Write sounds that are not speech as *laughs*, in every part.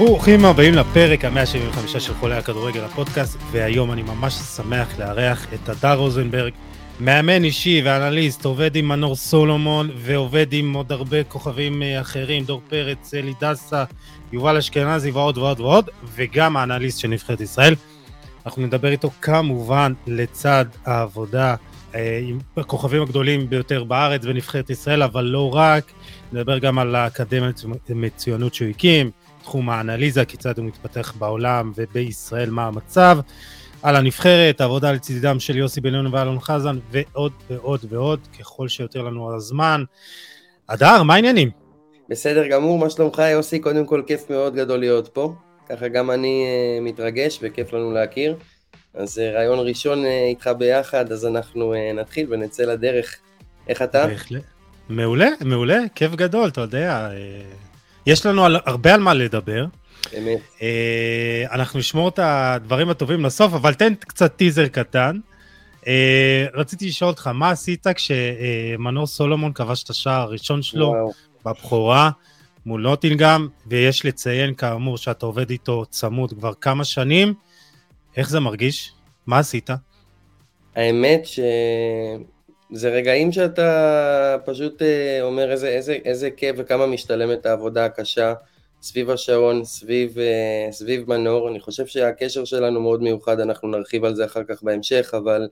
ברוכים הבאים לפרק ה-175 של חולי הכדורגל הפודקאסט, והיום אני ממש שמח לארח את הדר רוזנברג, מאמן אישי ואנליסט, עובד עם מנור סולומון ועובד עם עוד הרבה כוכבים אה, אחרים, דור פרץ, אלי דסה, יובל אשכנזי ועוד ועוד ועוד, וגם האנליסט של נבחרת ישראל. אנחנו נדבר איתו כמובן לצד העבודה אה, עם הכוכבים הגדולים ביותר בארץ בנבחרת ישראל, אבל לא רק, נדבר גם על האקדמיות מצוינות שהוא הקים, תחום האנליזה, כיצד הוא מתפתח בעולם ובישראל, מה המצב, על הנבחרת, העבודה לצידם של יוסי בן יוני ואלון חזן, ועוד ועוד ועוד, ככל שיותר לנו הזמן. אדר, מה העניינים? בסדר גמור, מה שלומך יוסי? קודם כל כיף מאוד גדול להיות פה. ככה גם אני uh, מתרגש וכיף לנו להכיר. אז uh, רעיון ראשון uh, איתך ביחד, אז אנחנו uh, נתחיל ונצא לדרך. איך אתה? בהחלט. מעולה, מעולה, כיף גדול, אתה יודע. יש לנו על, הרבה על מה לדבר. אמת. אנחנו נשמור את הדברים הטובים לסוף, אבל תן קצת טיזר קטן. רציתי לשאול אותך, מה עשית כשמנור סולומון כבש את השער הראשון שלו וואו. בבכורה מול נוטינגאם, ויש לציין כאמור שאתה עובד איתו צמוד כבר כמה שנים. איך זה מרגיש? מה עשית? האמת שזה רגעים שאתה פשוט אה, אומר איזה, איזה, איזה כיף וכמה משתלמת העבודה הקשה סביב השעון, סביב, אה, סביב מנור. אני חושב שהקשר שלנו מאוד מיוחד, אנחנו נרחיב על זה אחר כך בהמשך, אבל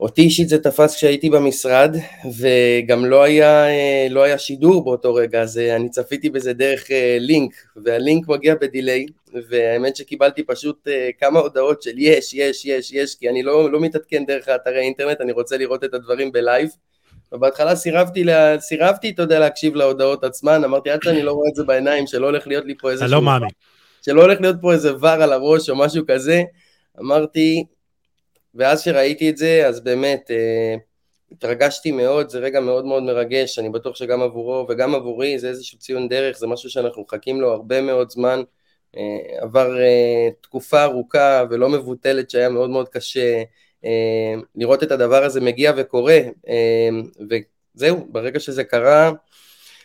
אותי אישית זה תפס כשהייתי במשרד, וגם לא היה, אה, לא היה שידור באותו רגע, אז אני צפיתי בזה דרך לינק, והלינק מגיע בדיליי, והאמת שקיבלתי פשוט כמה הודעות של יש, יש, יש, יש, כי אני לא, לא מתעדכן דרך האתרי אינטרנט, אני רוצה לראות את הדברים בלייב. ובהתחלה סירבתי, לה, סירבתי, אתה יודע, להקשיב להודעות עצמן, אמרתי עד שאני לא רואה את זה בעיניים, שלא הולך להיות לי פה איזה... אתה לא מאמין. שלא הולך להיות פה איזה ור על הראש או משהו כזה, אמרתי, ואז שראיתי את זה, אז באמת אה, התרגשתי מאוד, זה רגע מאוד מאוד מרגש, אני בטוח שגם עבורו וגם עבורי זה איזשהו ציון דרך, זה משהו שאנחנו מחכים לו הרבה מאוד זמן, אה, עבר אה, תקופה ארוכה ולא מבוטלת שהיה מאוד מאוד קשה אה, לראות את הדבר הזה מגיע וקורה, אה, וזהו, ברגע שזה קרה,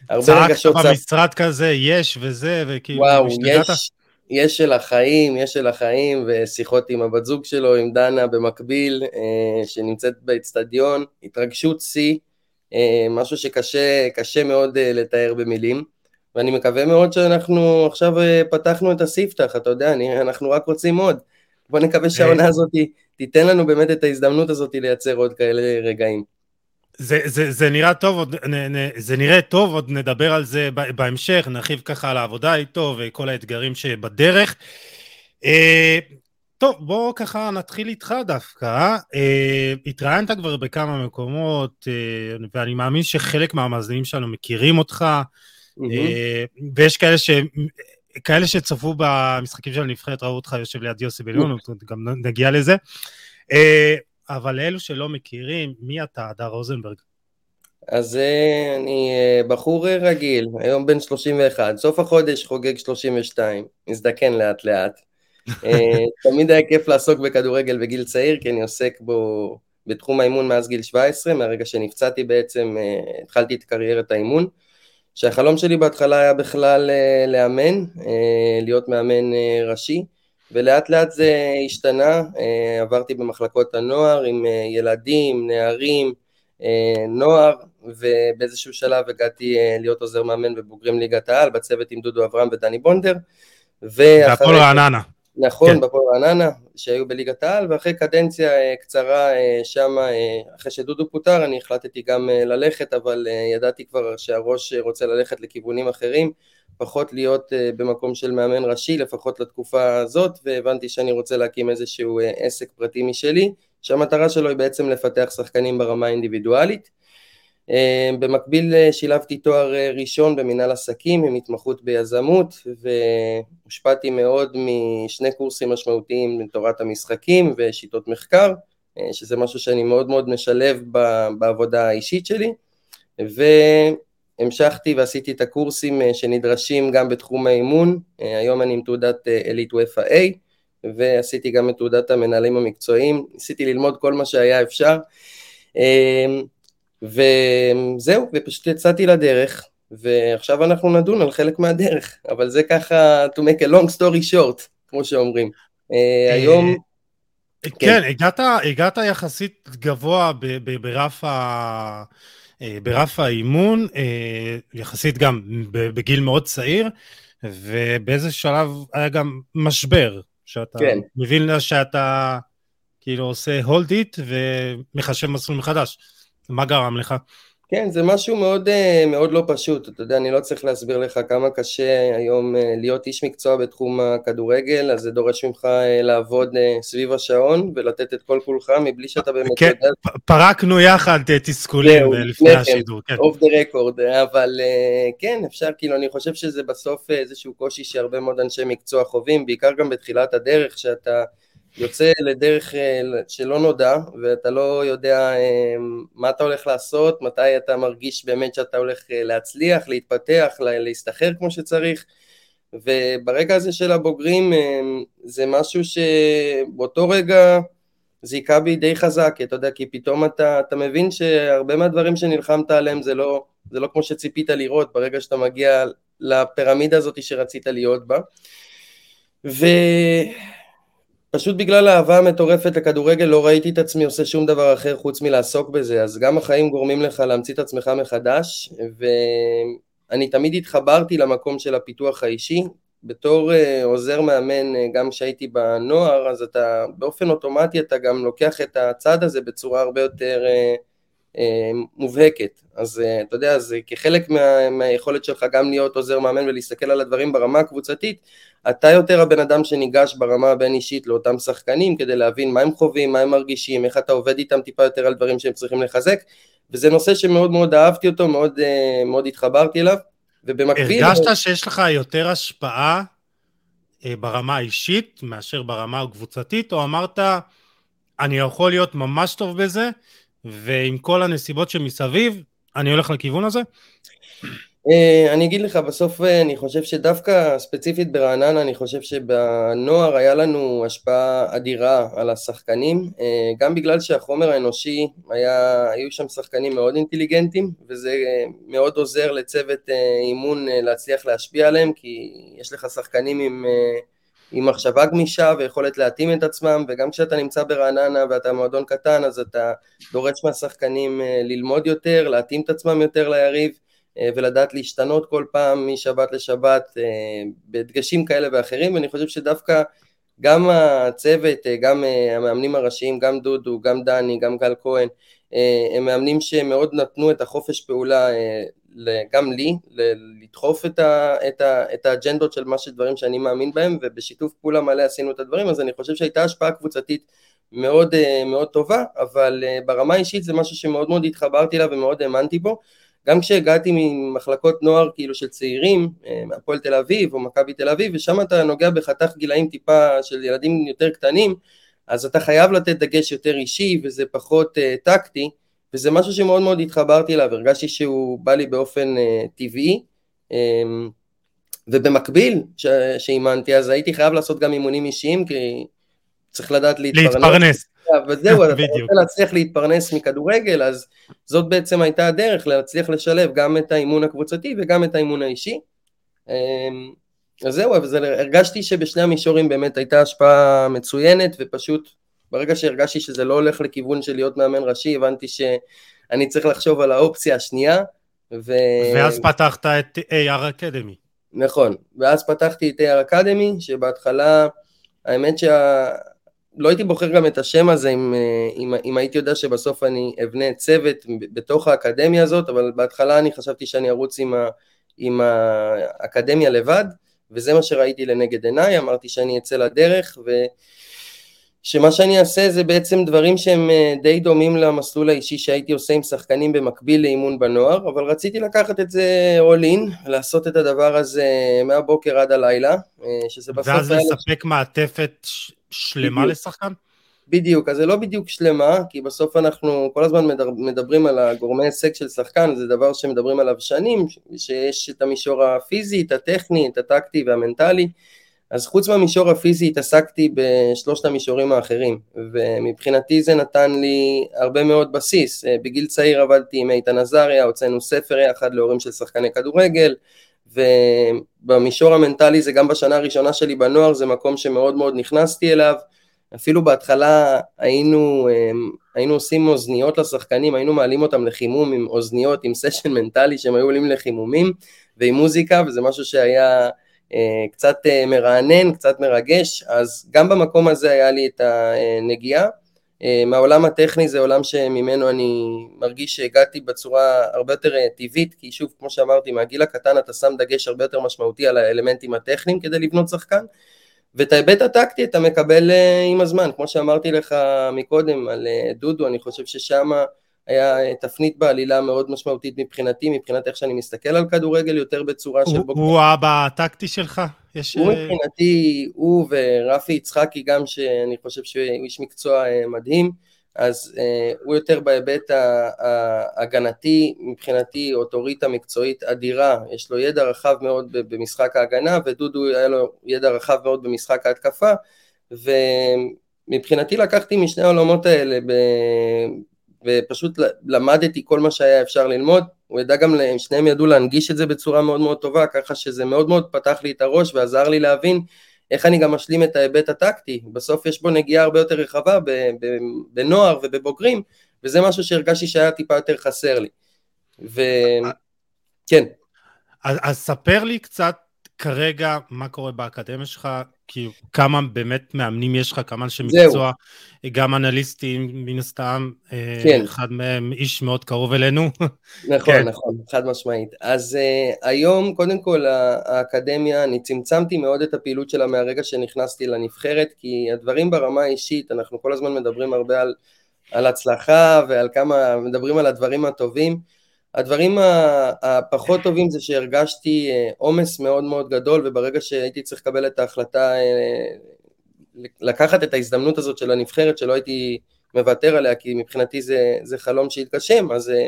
הרבה רגשות... צעקת במשרד כזה, יש וזה, וכאילו, וואו, יש, יש של החיים, יש של החיים, ושיחות עם הבת זוג שלו, עם דנה במקביל, אה, שנמצאת באצטדיון, התרגשות שיא, אה, משהו שקשה מאוד אה, לתאר במילים, ואני מקווה מאוד שאנחנו עכשיו פתחנו את הספתח, אתה יודע, אנחנו רק רוצים עוד. בוא נקווה שהעונה הזאת תיתן לנו באמת את ההזדמנות הזאת לייצר עוד כאלה רגעים. זה, זה, זה נראה טוב, עוד, נ, נ, זה נראה טוב, עוד נדבר על זה בהמשך, נרחיב ככה על העבודה איתו וכל האתגרים שבדרך. אה, טוב, בואו ככה נתחיל איתך דווקא. אה, התראיינת כבר בכמה מקומות, אה, ואני מאמין שחלק מהמאזינים שלנו מכירים אותך, אה, ויש כאלה ש... כאלה שצפו במשחקים של הנבחרת ראו אותך יושב ליד יוסי בליון, גם נגיע לזה. אה, אבל לאלו שלא מכירים, מי אתה, הדר רוזנברג? אז אה, אני אה, בחור רגיל, היום בן 31, סוף החודש חוגג 32, מזדקן לאט לאט. אה, *laughs* תמיד היה כיף לעסוק בכדורגל בגיל צעיר, כי אני עוסק בו בתחום האימון מאז גיל 17, מהרגע שנפצעתי בעצם התחלתי את קריירת האימון. שהחלום שלי בהתחלה היה בכלל לאמן, להיות מאמן ראשי. ולאט לאט זה השתנה, אה, עברתי במחלקות הנוער עם אה, ילדים, נערים, אה, נוער, ובאיזשהו שלב הגעתי להיות עוזר מאמן בבוגרים ליגת העל, בצוות עם דודו אברהם ודני בונדר. והפועל רעננה. נכון, כן. בפועל רעננה, שהיו בליגת העל, ואחרי קדנציה קצרה שם, אחרי שדודו פוטר, אני החלטתי גם ללכת, אבל ידעתי כבר שהראש רוצה ללכת לכיוונים אחרים. פחות להיות במקום של מאמן ראשי, לפחות לתקופה הזאת, והבנתי שאני רוצה להקים איזשהו עסק פרטי משלי, שהמטרה שלו היא בעצם לפתח שחקנים ברמה האינדיבידואלית. Uh, במקביל uh, שילבתי תואר uh, ראשון במנהל עסקים עם התמחות ביזמות, והושפעתי מאוד משני קורסים משמעותיים לתורת המשחקים ושיטות מחקר, שזה משהו שאני מאוד מאוד משלב בעבודה האישית שלי. ו... המשכתי ועשיתי את הקורסים אה, שנדרשים גם בתחום האימון, אה, היום אני עם תעודת אליט וופא A, ועשיתי גם את תעודת המנהלים המקצועיים, ניסיתי ללמוד כל מה שהיה אפשר, וזהו, ופשוט יצאתי לדרך, ועכשיו אנחנו נדון על חלק מהדרך, אבל זה ככה to make a long story short, כמו שאומרים. אה, היום... כן, כן הגעת, הגעת יחסית גבוה ברף, ה... ברף האימון, יחסית גם בגיל מאוד צעיר, ובאיזה שלב היה גם משבר, שאתה כן. מבין שאתה כאילו עושה hold it ומחשב מסלול מחדש. מה גרם לך? כן, זה משהו מאוד, אה, מאוד לא פשוט, אתה יודע, אני לא צריך להסביר לך כמה קשה היום אה, להיות איש מקצוע בתחום הכדורגל, אז זה דורש ממך אה, לעבוד סביב השעון ולתת את כל כולך מבלי שאתה באמת כן, יודע... פרקנו יחד תסכולים לפני השידור, כן. אוף דה רקורד, אבל כן, אפשר, כאילו, אני חושב שזה בסוף איזשהו קושי שהרבה מאוד אנשי מקצוע חווים, בעיקר גם בתחילת הדרך, שאתה... יוצא לדרך אה, שלא נודע, ואתה לא יודע אה, מה אתה הולך לעשות, מתי אתה מרגיש באמת שאתה הולך אה, להצליח, להתפתח, להסתחרר כמו שצריך, וברגע הזה של הבוגרים זה משהו שבאותו רגע זיכה בי די חזק, אתה יודע, כי פתאום אתה, אתה מבין שהרבה מהדברים שנלחמת עליהם זה לא, זה לא כמו שציפית לראות ברגע שאתה מגיע לפירמידה הזאת שרצית להיות בה. ו... פשוט בגלל האהבה המטורפת לכדורגל לא ראיתי את עצמי עושה שום דבר אחר חוץ מלעסוק בזה, אז גם החיים גורמים לך להמציא את עצמך מחדש, ואני תמיד התחברתי למקום של הפיתוח האישי. בתור uh, עוזר מאמן, uh, גם כשהייתי בנוער, אז אתה באופן אוטומטי אתה גם לוקח את הצד הזה בצורה הרבה יותר uh, מובהקת. אז אה, אתה יודע, זה כחלק מה, מהיכולת שלך גם להיות עוזר מאמן ולהסתכל על הדברים ברמה הקבוצתית, אתה יותר הבן אדם שניגש ברמה הבין אישית לאותם שחקנים כדי להבין מה הם חווים, מה הם מרגישים, איך אתה עובד איתם טיפה יותר על דברים שהם צריכים לחזק, וזה נושא שמאוד מאוד אהבתי אותו, מאוד, אה, מאוד התחברתי אליו, ובמקביל... הרגשת שיש לך יותר השפעה ברמה האישית מאשר ברמה הקבוצתית, או אמרת, אני יכול להיות ממש טוב בזה, ועם כל הנסיבות שמסביב, אני הולך לכיוון הזה? אה, אני אגיד לך, בסוף אה, אני חושב שדווקא ספציפית ברעננה, אני חושב שבנוער היה לנו השפעה אדירה על השחקנים, אה, גם בגלל שהחומר האנושי, היה, היו שם שחקנים מאוד אינטליגנטים, וזה מאוד עוזר לצוות אימון להצליח להשפיע עליהם, כי יש לך שחקנים עם... עם מחשבה גמישה ויכולת להתאים את עצמם, וגם כשאתה נמצא ברעננה ואתה מועדון קטן, אז אתה דורש מהשחקנים אה, ללמוד יותר, להתאים את עצמם יותר ליריב, אה, ולדעת להשתנות כל פעם משבת לשבת אה, בדגשים כאלה ואחרים, ואני חושב שדווקא גם הצוות, גם המאמנים הראשיים, גם דודו, גם דני, גם גל כהן, הם מאמנים שמאוד נתנו את החופש פעולה גם לי, לדחוף את, ה, את, ה, את האג'נדות של מה שדברים שאני מאמין בהם, ובשיתוף פעולה מלא עשינו את הדברים, אז אני חושב שהייתה השפעה קבוצתית מאוד, אה, מאוד טובה, אבל אה, ברמה האישית זה משהו שמאוד מאוד התחברתי אליו ומאוד האמנתי בו. גם כשהגעתי ממחלקות נוער כאילו של צעירים, אה, מהפועל תל אביב או מכבי תל אביב, ושם אתה נוגע בחתך גילאים טיפה של ילדים יותר קטנים, אז אתה חייב לתת דגש יותר אישי וזה פחות uh, טקטי, וזה משהו שמאוד מאוד התחברתי אליו, הרגשתי שהוא בא לי באופן uh, טבעי, um, ובמקביל שאימנתי אז הייתי חייב לעשות גם אימונים אישיים, כי צריך לדעת להתפרנס. להתפרנס. וזהו, אתה רוצה להצליח להתפרנס מכדורגל, אז זאת בעצם הייתה הדרך להצליח לשלב גם את האימון הקבוצתי וגם את האימון האישי. Um, אז זהו, אז הרגשתי שבשני המישורים באמת הייתה השפעה מצוינת, ופשוט ברגע שהרגשתי שזה לא הולך לכיוון של להיות מאמן ראשי, הבנתי שאני צריך לחשוב על האופציה השנייה. ו... ואז פתחת את AR Academy. נכון, ואז פתחתי את AR Academy, שבהתחלה, האמת שה... לא הייתי בוחר גם את השם הזה אם, אם, אם הייתי יודע שבסוף אני אבנה צוות בתוך האקדמיה הזאת, אבל בהתחלה אני חשבתי שאני ארוץ עם, ה, עם האקדמיה לבד, וזה מה שראיתי לנגד עיניי, אמרתי שאני אצא לדרך, ו... שמה שאני אעשה זה בעצם דברים שהם אה, די דומים למסלול האישי שהייתי עושה עם שחקנים במקביל לאימון בנוער, אבל רציתי לקחת את זה all in, לעשות את הדבר הזה מהבוקר עד הלילה, אה, שזה בסוף... ואז לספק מעטפת שלמה בדיוק. לשחקן? בדיוק, אז זה לא בדיוק שלמה, כי בסוף אנחנו כל הזמן מדברים על הגורמי הישג של שחקן, זה דבר שמדברים עליו שנים, שיש את המישור הפיזי, את הטכני, את הטקטי והמנטלי, אז חוץ מהמישור הפיזי התעסקתי בשלושת המישורים האחרים, ומבחינתי זה נתן לי הרבה מאוד בסיס. בגיל צעיר עבדתי עם איתן עזריה, הוצאנו ספר יחד להורים של שחקני כדורגל, ובמישור המנטלי זה גם בשנה הראשונה שלי בנוער, זה מקום שמאוד מאוד נכנסתי אליו. אפילו בהתחלה היינו, אמ, היינו עושים אוזניות לשחקנים, היינו מעלים אותם לחימום עם אוזניות, עם סשן *laughs* מנטלי שהם היו עולים לחימומים ועם מוזיקה, וזה משהו שהיה אה, קצת אה, מרענן, קצת מרגש, אז גם במקום הזה היה לי את הנגיעה. אה, מהעולם הטכני זה עולם שממנו אני מרגיש שהגעתי בצורה הרבה יותר טבעית, כי שוב, כמו שאמרתי, מהגיל הקטן אתה שם דגש הרבה יותר משמעותי על האלמנטים הטכניים כדי לבנות שחקן, ואת ההיבט הטקטי אתה מקבל עם הזמן, כמו שאמרתי לך מקודם על דודו, אני חושב ששם היה תפנית בעלילה מאוד משמעותית מבחינתי, מבחינת איך שאני מסתכל על כדורגל יותר בצורה של בוגר. הוא האבא הטקטי שלך? יש... הוא אה, מבחינתי, הוא ורפי יצחקי גם, שאני חושב שהוא איש מקצוע אה, מדהים, אז uh, הוא יותר בהיבט ההגנתי, מבחינתי אוטוריטה מקצועית אדירה, יש לו ידע רחב מאוד במשחק ההגנה, ודודו היה לו ידע רחב מאוד במשחק ההתקפה, ומבחינתי לקחתי משני העולמות האלה ופשוט למדתי כל מה שהיה אפשר ללמוד, הוא ידע גם, שניהם ידעו להנגיש את זה בצורה מאוד מאוד טובה, ככה שזה מאוד מאוד פתח לי את הראש ועזר לי להבין איך אני גם משלים את ההיבט הטקטי, בסוף יש בו נגיעה הרבה יותר רחבה בנוער ובבוגרים, וזה משהו שהרגשתי שהיה טיפה יותר חסר לי. וכן. אז, אז ספר לי קצת כרגע מה קורה באקדמיה שלך, כאילו כמה באמת מאמנים יש לך, כמה אנשי מקצוע, גם אנליסטים מן הסתם, אה, כן. אחד מהם איש מאוד קרוב אלינו. *laughs* נכון, כן. נכון, חד משמעית. אז uh, היום קודם כל האקדמיה, אני צמצמתי מאוד את הפעילות שלה מהרגע שנכנסתי לנבחרת, כי הדברים ברמה האישית, אנחנו כל הזמן מדברים הרבה על, על הצלחה ועל כמה, מדברים על הדברים הטובים. הדברים הפחות טובים זה שהרגשתי אה, עומס מאוד מאוד גדול וברגע שהייתי צריך לקבל את ההחלטה אה, לקחת את ההזדמנות הזאת של הנבחרת שלא הייתי מוותר עליה כי מבחינתי זה, זה חלום שהתגשם אז זה, אה,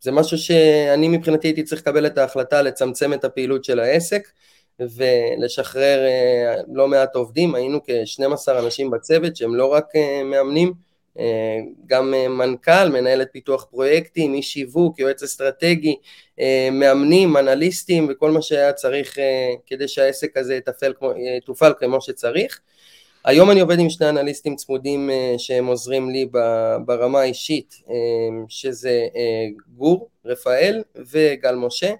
זה משהו שאני מבחינתי הייתי צריך לקבל את ההחלטה לצמצם את הפעילות של העסק ולשחרר לא מעט עובדים, היינו כ-12 אנשים בצוות שהם לא רק מאמנים גם אה, מנכ"ל, מנהלת פיתוח פרויקטים, איש שיווק, יועץ אסטרטגי, אה, מאמנים, אנליסטים וכל מה שהיה צריך כדי שהעסק הזה יתפעל יתופעל כמו שצריך. היום אני עובד עם שני אנליסטים צמודים שהם עוזרים לי ברמה האישית, שזה גור, רפאל וגל משה.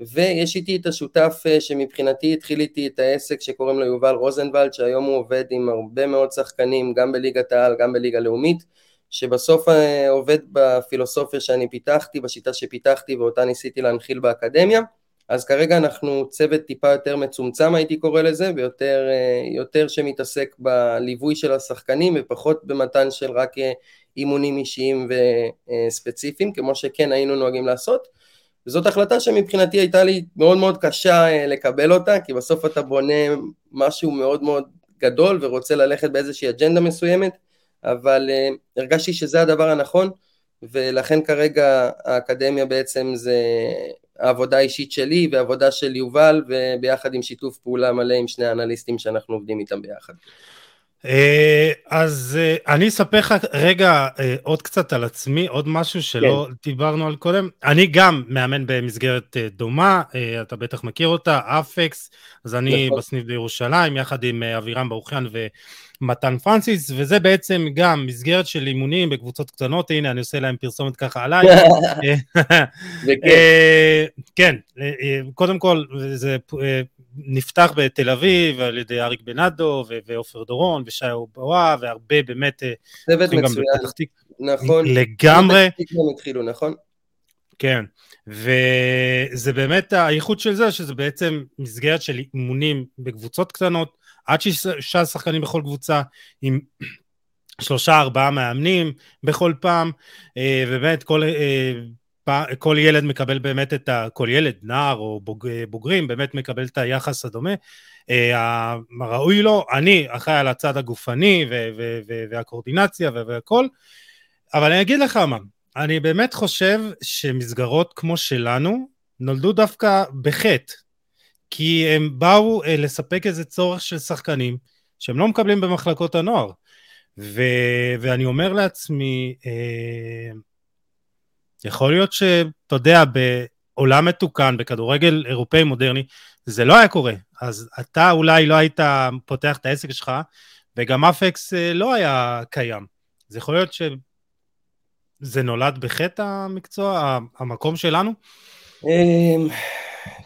ויש איתי את השותף אה, שמבחינתי התחיל איתי את העסק שקוראים לו יובל רוזנבלד שהיום הוא עובד עם הרבה מאוד שחקנים גם בליגת העל גם בליגה לאומית שבסוף אה, עובד בפילוסופיה שאני פיתחתי, בשיטה שפיתחתי ואותה ניסיתי להנחיל באקדמיה. אז כרגע אנחנו צוות טיפה יותר מצומצם הייתי קורא לזה ויותר אה, שמתעסק בליווי של השחקנים ופחות במתן של רק אימונים אישיים וספציפיים כמו שכן היינו נוהגים לעשות וזאת החלטה שמבחינתי הייתה לי מאוד מאוד קשה אה, לקבל אותה, כי בסוף אתה בונה משהו מאוד מאוד גדול ורוצה ללכת באיזושהי אג'נדה מסוימת, אבל uh, הרגשתי שזה הדבר הנכון, ולכן כרגע האקדמיה בעצם זה העבודה האישית שלי ועבודה של יובל, וביחד עם שיתוף פעולה מלא עם שני האנליסטים שאנחנו עובדים איתם ביחד. אה, אז אה, אני אספר לך רגע אה, עוד קצת על עצמי, עוד משהו שלא כן. דיברנו על קודם. אני גם מאמן במסגרת דומה, אתה בטח מכיר אותה, אפקס, אז אני נכון. בסניף בירושלים, יחד עם אבירם ברוכיאן ומתן פרנסיס, וזה בעצם גם מסגרת של אימונים בקבוצות קטנות, הנה אני עושה להם פרסומת ככה עליי. *laughs* כן, קודם כל זה נפתח בתל אביב על ידי אריק בנאדו ועופר דורון ושי אובואה והרבה באמת... אה, צוות מצוין, נכון. לגמרי. התחילו, נכון? כן, וזה באמת הייחוד של זה, שזה בעצם מסגרת של אימונים בקבוצות קטנות, עד שישה שחקנים בכל קבוצה, עם שלושה ארבעה מאמנים בכל פעם, אה, ובאמת כל אה, כל ילד מקבל באמת את ה... כל ילד, נער או בוג, בוגרים, באמת מקבל את היחס הדומה. אה, הראוי לו, אני אחראי על הצד הגופני ו- ו- ו- והקואורדינציה והכל, אבל אני אגיד לך מה, אני באמת חושב שמסגרות כמו שלנו נולדו דווקא בחטא, כי הם באו אה, לספק איזה צורך של שחקנים שהם לא מקבלים במחלקות הנוער. ו, ואני אומר לעצמי, אה, יכול להיות שאתה יודע, בעולם מתוקן, בכדורגל אירופאי מודרני, זה לא היה קורה. אז אתה אולי לא היית פותח את העסק שלך, וגם אפקס אה, לא היה קיים. אז יכול להיות שזה נולד בחטא המקצוע, המקום שלנו? אמ,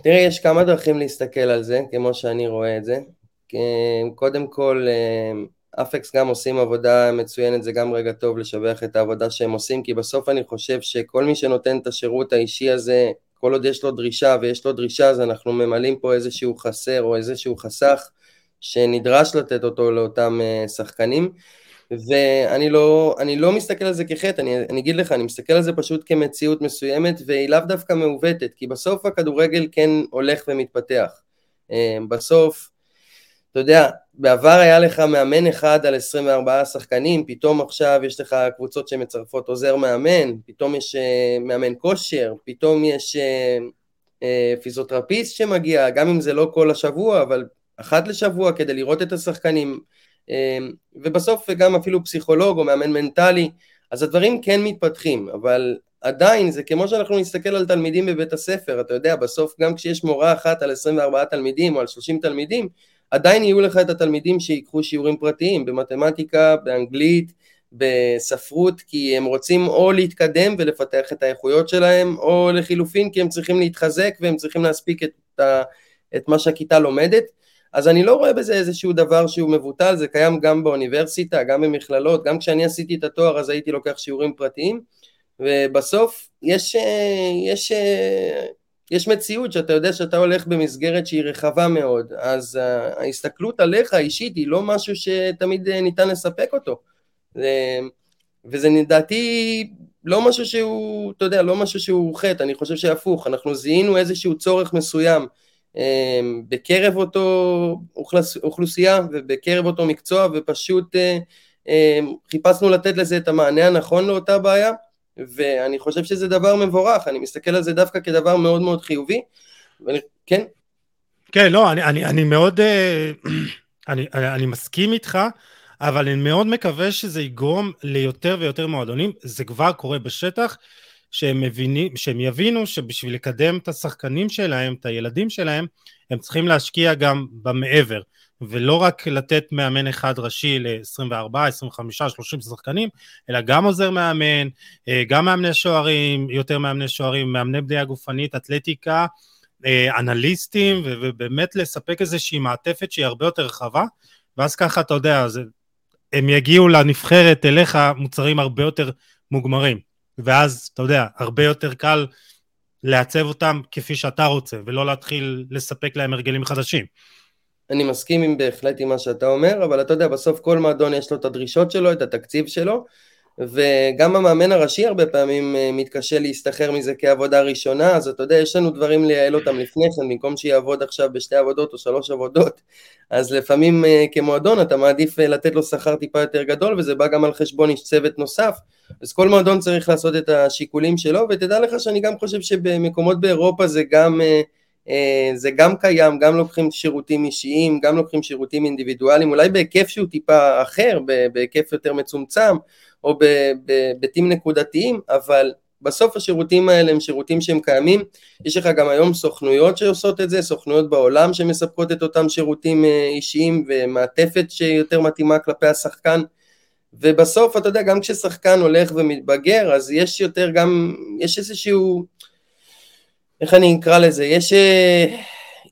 תראה, יש כמה דרכים להסתכל על זה, כמו שאני רואה את זה. קודם כל, אמ, אפקס גם עושים עבודה מצוינת, זה גם רגע טוב לשבח את העבודה שהם עושים, כי בסוף אני חושב שכל מי שנותן את השירות האישי הזה, כל עוד יש לו דרישה ויש לו דרישה, אז אנחנו ממלאים פה איזשהו חסר או איזשהו חסך שנדרש לתת אותו לאותם אה, שחקנים. ואני לא, לא מסתכל על זה כחטא, אני, אני אגיד לך, אני מסתכל על זה פשוט כמציאות מסוימת, והיא לאו דווקא מעוותת, כי בסוף הכדורגל כן הולך ומתפתח. אה, בסוף, אתה יודע, בעבר היה לך מאמן אחד על 24 שחקנים, פתאום עכשיו יש לך קבוצות שמצרפות עוזר מאמן, פתאום יש uh, מאמן כושר, פתאום יש uh, uh, פיזיותרפיסט שמגיע, גם אם זה לא כל השבוע, אבל אחת לשבוע כדי לראות את השחקנים, ובסוף גם אפילו פסיכולוג או מאמן מנטלי, אז הדברים כן מתפתחים, אבל עדיין זה כמו שאנחנו נסתכל על תלמידים בבית הספר, אתה יודע, בסוף גם כשיש מורה אחת על 24 תלמידים או על 30 תלמידים, עדיין יהיו לך את התלמידים שיקחו שיעורים פרטיים במתמטיקה, באנגלית, בספרות, כי הם רוצים או להתקדם ולפתח את האיכויות שלהם, או לחילופין כי הם צריכים להתחזק והם צריכים להספיק את, ה, את מה שהכיתה לומדת. אז אני לא רואה בזה איזשהו דבר שהוא מבוטל, זה קיים גם באוניברסיטה, גם במכללות, גם כשאני עשיתי את התואר אז הייתי לוקח שיעורים פרטיים, ובסוף יש, יש יש מציאות שאתה יודע שאתה הולך במסגרת שהיא רחבה מאוד, אז ההסתכלות עליך האישית היא לא משהו שתמיד ניתן לספק אותו. וזה לדעתי לא משהו שהוא, אתה יודע, לא משהו שהוא חטא, אני חושב שהפוך, אנחנו זיהינו איזשהו צורך מסוים אמ, בקרב אותו אוכלוס, אוכלוסייה ובקרב אותו מקצוע, ופשוט אה, חיפשנו לתת לזה את המענה הנכון לאותה בעיה, ואני חושב שזה דבר מבורך, אני מסתכל על זה דווקא כדבר מאוד מאוד חיובי, ואני, כן. כן, לא, אני, אני, אני מאוד, אה, *clears throat* אני, אני, אני מסכים איתך, אבל אני מאוד מקווה שזה יגרום ליותר ויותר מועדונים, זה כבר קורה בשטח, שהם, מבינים, שהם יבינו שבשביל לקדם את השחקנים שלהם, את הילדים שלהם, הם צריכים להשקיע גם במעבר. ולא רק לתת מאמן אחד ראשי ל-24, 25, 30 שחקנים, אלא גם עוזר מאמן, אה, גם מאמני שוערים, יותר מאמני שוערים, מאמני בנייה גופנית, אתלטיקה, אה, אנליסטים, ובאמת לספק איזושהי מעטפת שהיא הרבה יותר רחבה, ואז ככה, אתה יודע, זה, הם יגיעו לנבחרת אליך מוצרים הרבה יותר מוגמרים, ואז, אתה יודע, הרבה יותר קל לעצב אותם כפי שאתה רוצה, ולא להתחיל לספק להם הרגלים חדשים. אני מסכים עם בהחלט עם מה שאתה אומר, אבל אתה יודע, בסוף כל מועדון יש לו את הדרישות שלו, את התקציב שלו, וגם המאמן הראשי הרבה פעמים אה, מתקשה להסתחרר מזה כעבודה ראשונה, אז אתה יודע, יש לנו דברים לייעל אותם לפני כן, במקום שיעבוד עכשיו בשתי עבודות או שלוש עבודות, אז לפעמים אה, כמועדון אתה מעדיף אה, לתת לו שכר טיפה יותר גדול, וזה בא גם על חשבון איש צוות נוסף, אז כל מועדון צריך לעשות את השיקולים שלו, ותדע לך שאני גם חושב שבמקומות באירופה זה גם... זה גם קיים, גם לוקחים שירותים אישיים, גם לוקחים שירותים אינדיבידואליים, אולי בהיקף שהוא טיפה אחר, בהיקף יותר מצומצם, או בהיבטים נקודתיים, אבל בסוף השירותים האלה הם שירותים שהם קיימים, יש לך גם היום סוכנויות שעושות את זה, סוכנויות בעולם שמספקות את אותם שירותים אה, אישיים ומעטפת שיותר מתאימה כלפי השחקן, ובסוף אתה יודע, גם כששחקן הולך ומתבגר, אז יש יותר גם, יש איזשהו איך אני אקרא לזה, יש, אה,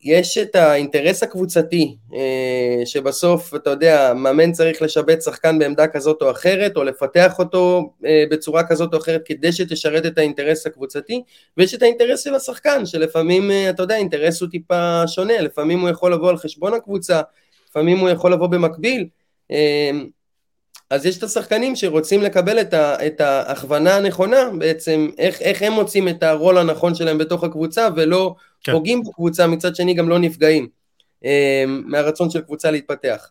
יש את האינטרס הקבוצתי, אה, שבסוף, אתה יודע, מאמן צריך לשבץ שחקן בעמדה כזאת או אחרת, או לפתח אותו אה, בצורה כזאת או אחרת כדי שתשרת את האינטרס הקבוצתי, ויש את האינטרס של השחקן, שלפעמים, אתה יודע, האינטרס הוא טיפה שונה, לפעמים הוא יכול לבוא על חשבון הקבוצה, לפעמים הוא יכול לבוא במקביל, אז יש את השחקנים שרוצים לקבל את, ה, את ההכוונה הנכונה בעצם, איך, איך הם מוצאים את הרול הנכון שלהם בתוך הקבוצה ולא כן. פוגעים בקבוצה, מצד שני גם לא נפגעים אה, מהרצון של קבוצה להתפתח.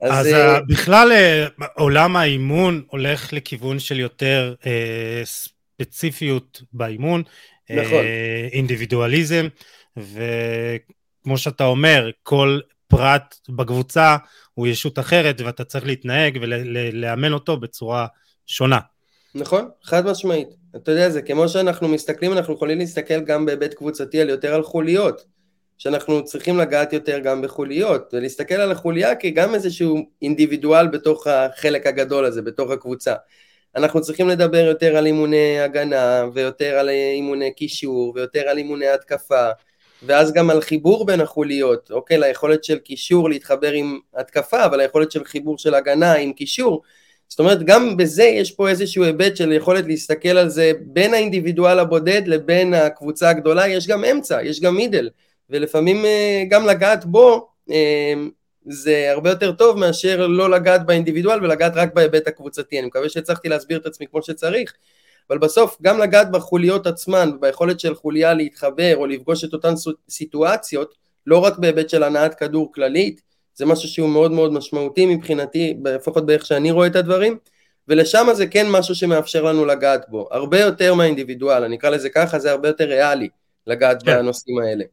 אז, אז uh, בכלל uh, עולם האימון הולך לכיוון של יותר uh, ספציפיות באימון, נכון. uh, אינדיבידואליזם, ו... כמו שאתה אומר, כל פרט בקבוצה הוא ישות אחרת, ואתה צריך להתנהג ולאמן אותו בצורה שונה. נכון, חד משמעית. אתה יודע, זה כמו שאנחנו מסתכלים, אנחנו יכולים להסתכל גם בהיבט קבוצתי על יותר על חוליות. שאנחנו צריכים לגעת יותר גם בחוליות, ולהסתכל על החוליה כגם איזשהו אינדיבידואל בתוך החלק הגדול הזה, בתוך הקבוצה. אנחנו צריכים לדבר יותר על אימוני הגנה, ויותר על אימוני קישור, ויותר על אימוני התקפה, ואז גם על חיבור בין החוליות, אוקיי? ליכולת של קישור להתחבר עם התקפה, אבל היכולת של חיבור של הגנה עם קישור. זאת אומרת, גם בזה יש פה איזשהו היבט של יכולת להסתכל על זה בין האינדיבידואל הבודד לבין הקבוצה הגדולה, יש גם אמצע, יש גם מידל. ולפעמים אה, גם לגעת בו אה, זה הרבה יותר טוב מאשר לא לגעת באינדיבידואל ולגעת רק בהיבט הקבוצתי. אני מקווה שהצלחתי להסביר את עצמי כמו שצריך, אבל בסוף גם לגעת בחוליות עצמן וביכולת של חוליה להתחבר או לפגוש את אותן סיטואציות, לא רק בהיבט של הנעת כדור כללית, זה משהו שהוא מאוד מאוד משמעותי מבחינתי, לפחות באיך שאני רואה את הדברים, ולשם זה כן משהו שמאפשר לנו לגעת בו, הרבה יותר מהאינדיבידואל, אני אקרא לזה ככה, זה הרבה יותר ריאלי לגעת כן. בנושאים האלה.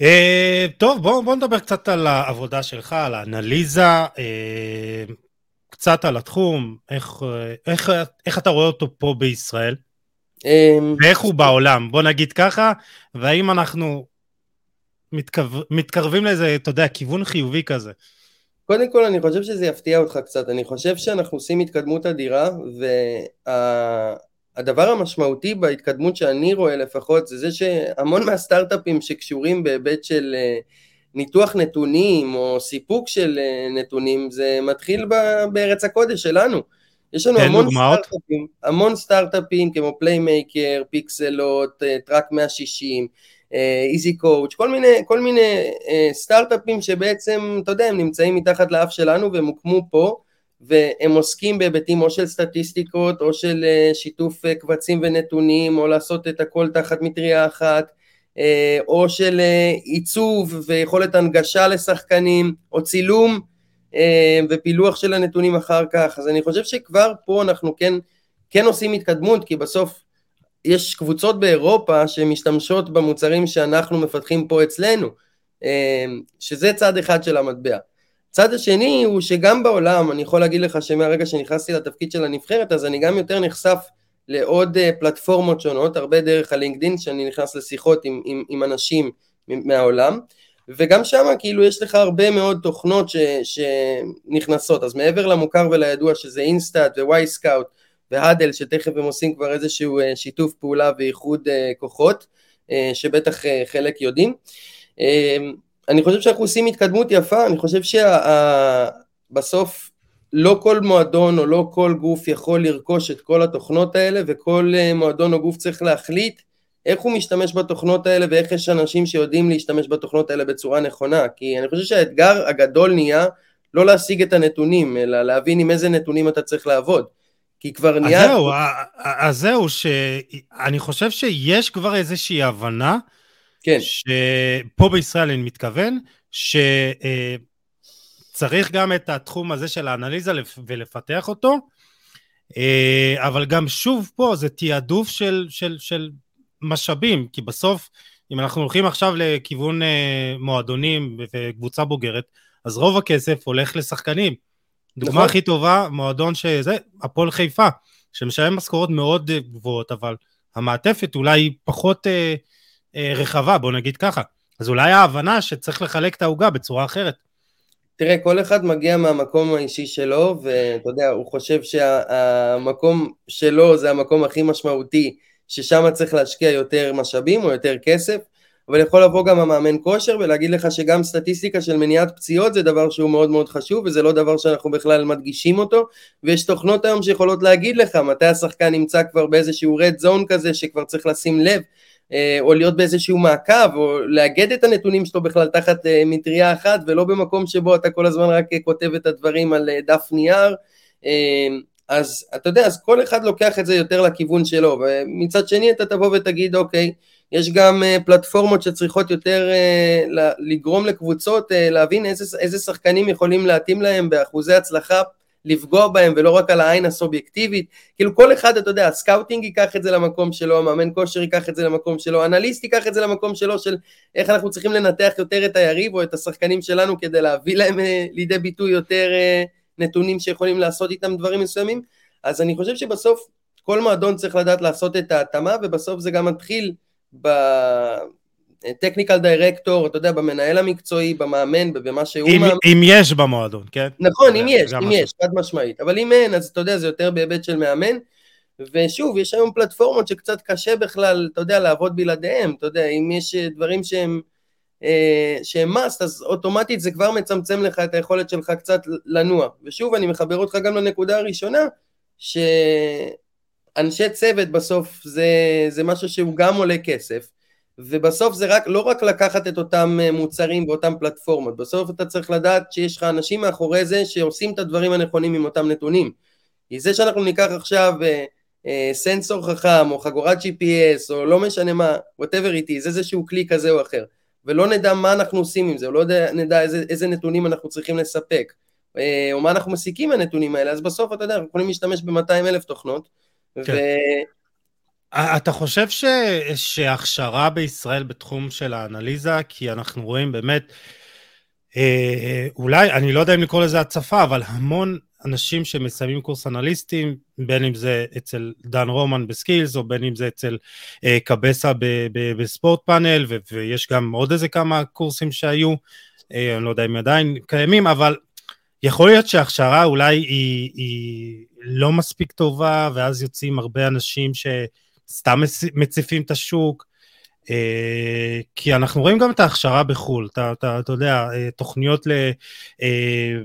אה, טוב, בוא, בוא נדבר קצת על העבודה שלך, על האנליזה, אה, קצת על התחום, איך, איך, איך אתה רואה אותו פה בישראל, אמ, ואיך הוא בעולם, בוא נגיד ככה, והאם אנחנו מתקרב, מתקרבים לאיזה, אתה יודע, כיוון חיובי כזה. קודם כל אני חושב שזה יפתיע אותך קצת, אני חושב שאנחנו עושים התקדמות אדירה וה... הדבר המשמעותי בהתקדמות שאני רואה לפחות זה זה שהמון מהסטארט-אפים שקשורים בהיבט של אה, ניתוח נתונים או סיפוק של אה, נתונים זה מתחיל בארץ הקודש שלנו. יש לנו המון דוגמאות. סטארט-אפים, המון סטארט-אפים כמו Playermaker, Pixellot, Track160, Easy Coach, כל מיני, כל מיני סטארט-אפים שבעצם, אתה יודע, הם נמצאים מתחת לאף שלנו והם הוקמו פה והם עוסקים בהיבטים או של סטטיסטיקות או של אה, שיתוף אה, קבצים ונתונים או לעשות את הכל תחת מטריה אחת אה, או של עיצוב ויכולת הנגשה לשחקנים או צילום ופילוח של הנתונים אחר כך. אז אני חושב שכבר פה אנחנו כן, כן עושים התקדמות כי בסוף יש קבוצות באירופה שמשתמשות במוצרים שאנחנו מפתחים פה אצלנו שזה צד אחד של המטבע. הצד השני הוא שגם בעולם, אני יכול להגיד לך שמהרגע שנכנסתי לתפקיד של הנבחרת, אז אני גם יותר נחשף לעוד אה, פלטפורמות שונות, הרבה דרך ה LinkedIn, שאני נכנס לשיחות עם, עם, עם אנשים מהעולם, וגם שם כאילו יש לך הרבה מאוד תוכנות ש, שנכנסות, אז מעבר למוכר ולידוע שזה InStat ו Wyscout ו Hudl, שתכף הם עושים כבר איזשהו אה, שיתוף פעולה ואיחוד אה, כוחות, שבטח חלק יודעים, אני חושב שאנחנו עושים התקדמות יפה, אני חושב שבסוף לא כל מועדון או לא כל גוף יכול לרכוש את כל התוכנות האלה וכל אה, מועדון או גוף צריך להחליט איך הוא משתמש בתוכנות האלה ואיך יש אנשים שיודעים להשתמש בתוכנות האלה בצורה נכונה כי אני חושב שהאתגר הגדול נהיה לא להשיג את הנתונים אלא להבין עם איזה נתונים אתה צריך לעבוד כי כבר נהיה... אז זהו, אז זהו, שאני חושב שיש כבר איזושהי הבנה כן. שפה בישראל אני מתכוון, שצריך גם את התחום הזה של האנליזה ולפתח אותו, אה, אבל גם שוב פה זה תעדוף של, של, של משאבים, כי בסוף אם אנחנו הולכים עכשיו לכיוון אה, מועדונים וקבוצה בוגרת, אז רוב הכסף הולך לשחקנים. דוגמה נכון. הכי טובה, מועדון שזה, הפועל חיפה, שמשלם משכורות מאוד גבוהות, אבל המעטפת אולי פחות אה, אה, רחבה, בוא נגיד ככה. אז אולי ההבנה שצריך לחלק את העוגה בצורה אחרת. תראה, כל אחד מגיע מהמקום האישי שלו, ואתה יודע, הוא חושב שהמקום שלו זה המקום הכי משמעותי, ששם צריך להשקיע יותר משאבים או יותר כסף, אבל יכול לבוא גם המאמן כושר ולהגיד לך שגם סטטיסטיקה של מניעת פציעות זה דבר שהוא מאוד מאוד חשוב, וזה לא דבר שאנחנו בכלל מדגישים אותו, ויש תוכנות היום שיכולות להגיד לך מתי השחקן נמצא כבר באיזשהו רד זון כזה שכבר צריך לשים לב או להיות באיזשהו מעקב, או לאגד את הנתונים שלו בכלל תחת אה, מטריה אחת, ולא במקום שבו אתה כל הזמן רק אה, כותב את הדברים על דף נייר. אז אתה יודע, אז כל אחד לוקח את זה יותר לכיוון שלו, ומצד שני אתה תבוא ותגיד, אוקיי, יש גם פלטפורמות שצריכות יותר לגרום לקבוצות להבין איזה, איזה שחקנים יכולים להתאים להם באחוזי הצלחה לפגוע בהם ולא רק על העין הסובייקטיבית, כאילו כל אחד, אתה יודע, ה scouting ייקח את זה למקום שלו, המאמן כושר ייקח את זה למקום שלו, אנליסט ייקח את זה למקום שלו של איך אנחנו צריכים לנתח יותר את היריב או את השחקנים שלנו כדי להביא להם אה, לידי ביטוי יותר אה, נתונים שיכולים לעשות איתם דברים מסוימים, אז אני חושב שבסוף כל מועדון צריך לדעת לעשות את ההתאמה ובסוף זה גם מתחיל ב... technical director, אתה יודע, במנהל המקצועי, במאמן, במה שהוא אם, מאמן. אם יש במועדון, כן? נכון, אם יש, אם יש, חד משמעית. אבל אם אין, אז אתה יודע, זה יותר בהיבט של מאמן. ושוב, יש היום פלטפורמות שקצת קשה בכלל, אתה יודע, לעבוד בלעדיהם. אתה יודע, אם יש דברים שהם, אה, שהם must, אז אוטומטית זה כבר מצמצם לך את היכולת שלך קצת לנוע. ושוב, אני מחבר אותך גם לנקודה הראשונה, שאנשי צוות בסוף זה, זה משהו שהוא גם עולה כסף. ובסוף זה רק, לא רק לקחת את אותם אה, מוצרים ואותם פלטפורמות, בסוף אתה צריך לדעת שיש לך אנשים מאחורי זה שעושים את הדברים הנכונים עם אותם נתונים. כי זה שאנחנו ניקח עכשיו אה, אה, סנסור חכם או חגורת GPS או לא משנה מה, whatever it is, איזשהו כלי כזה או אחר, ולא נדע מה אנחנו עושים עם זה, או לא נדע איזה, איזה נתונים אנחנו צריכים לספק, אה, או מה אנחנו מסיקים מהנתונים האלה, אז בסוף אתה יודע, אנחנו יכולים להשתמש ב-200 אלף תוכנות, כן. ו... אתה חושב ש... שהכשרה בישראל בתחום של האנליזה, כי אנחנו רואים באמת, אה, אולי, אני לא יודע אם לקרוא לזה הצפה, אבל המון אנשים שמסיימים קורס אנליסטים, בין אם זה אצל דן רומן בסקילס, או בין אם זה אצל אה, קבסה ב... ב... בספורט פאנל, ו... ויש גם עוד איזה כמה קורסים שהיו, אה, אני לא יודע אם עדיין קיימים, אבל יכול להיות שההכשרה אולי היא, היא לא מספיק טובה, ואז יוצאים הרבה אנשים ש... סתם מציפים את השוק, אה, כי אנחנו רואים גם את ההכשרה בחו"ל, אתה, אתה, אתה יודע, אה, תוכניות ל... אה,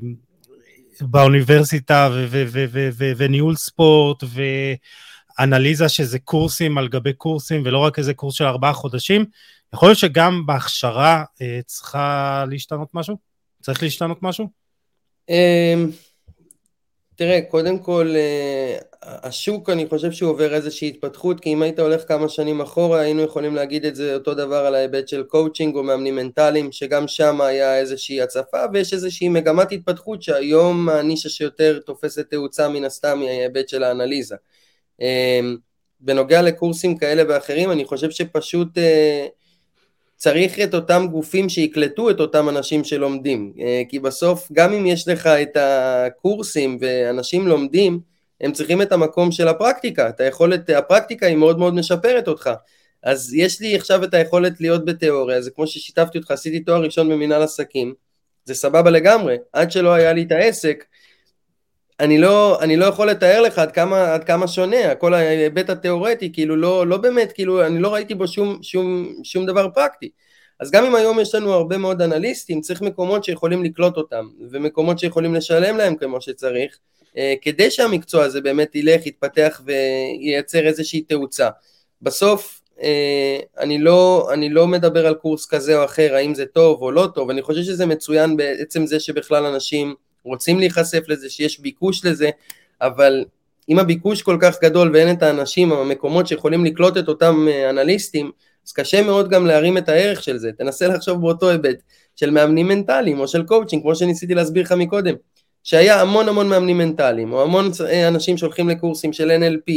באוניברסיטה ו- ו- ו- ו- ו- וניהול ספורט ואנליזה שזה קורסים על גבי קורסים ולא רק איזה קורס של ארבעה חודשים, יכול להיות שגם בהכשרה צריכה להשתנות משהו? צריך להשתנות משהו? תראה, קודם כל, אה, השוק אני חושב שהוא עובר איזושהי התפתחות, כי אם היית הולך כמה שנים אחורה היינו יכולים להגיד את זה אותו דבר על ההיבט של קואוצ'ינג או מאמנים מנטליים, שגם שם היה איזושהי הצפה ויש איזושהי מגמת התפתחות שהיום הנישה שיותר תופסת תאוצה מן הסתם היא ההיבט של האנליזה. אה, בנוגע לקורסים כאלה ואחרים אני חושב שפשוט אה, צריך את אותם גופים שיקלטו את אותם אנשים שלומדים, אה, כי בסוף גם אם יש לך את הקורסים ואנשים לומדים, הם צריכים את המקום של הפרקטיקה, את היכולת, הפרקטיקה היא מאוד מאוד משפרת אותך, אז יש לי עכשיו את היכולת להיות בתיאוריה, זה כמו ששיתפתי אותך, עשיתי תואר ראשון במנהל עסקים, זה סבבה לגמרי, עד שלא היה לי את העסק, אני לא, אני לא יכול לתאר לך עד כמה, עד כמה שונה, כל ההיבט התיאורטי, כאילו לא, לא באמת, כאילו אני לא ראיתי בו שום, שום, שום דבר פרקטי. אז גם אם היום יש לנו הרבה מאוד אנליסטים, צריך מקומות שיכולים לקלוט אותם, ומקומות שיכולים לשלם להם כמו שצריך, אה, כדי שהמקצוע הזה באמת ילך, יתפתח וייצר איזושהי תאוצה. בסוף, אה, אני לא, אני לא מדבר על קורס כזה או אחר, האם זה טוב או לא טוב, אני חושב שזה מצוין בעצם זה שבכלל אנשים רוצים להיחשף לזה, שיש ביקוש לזה, אבל אם הביקוש כל כך גדול ואין את האנשים, המקומות שיכולים לקלוט את אותם אה, אנליסטים, אז קשה מאוד גם להרים את הערך של זה. תנסה לחשוב באותו היבט של מאמנים מנטליים או של קואוצ'ינג, כמו שניסיתי להסביר לך מקודם, שהיה המון המון מאמנים מנטליים, או המון אה, אנשים שהולכים לקורסים של NLP,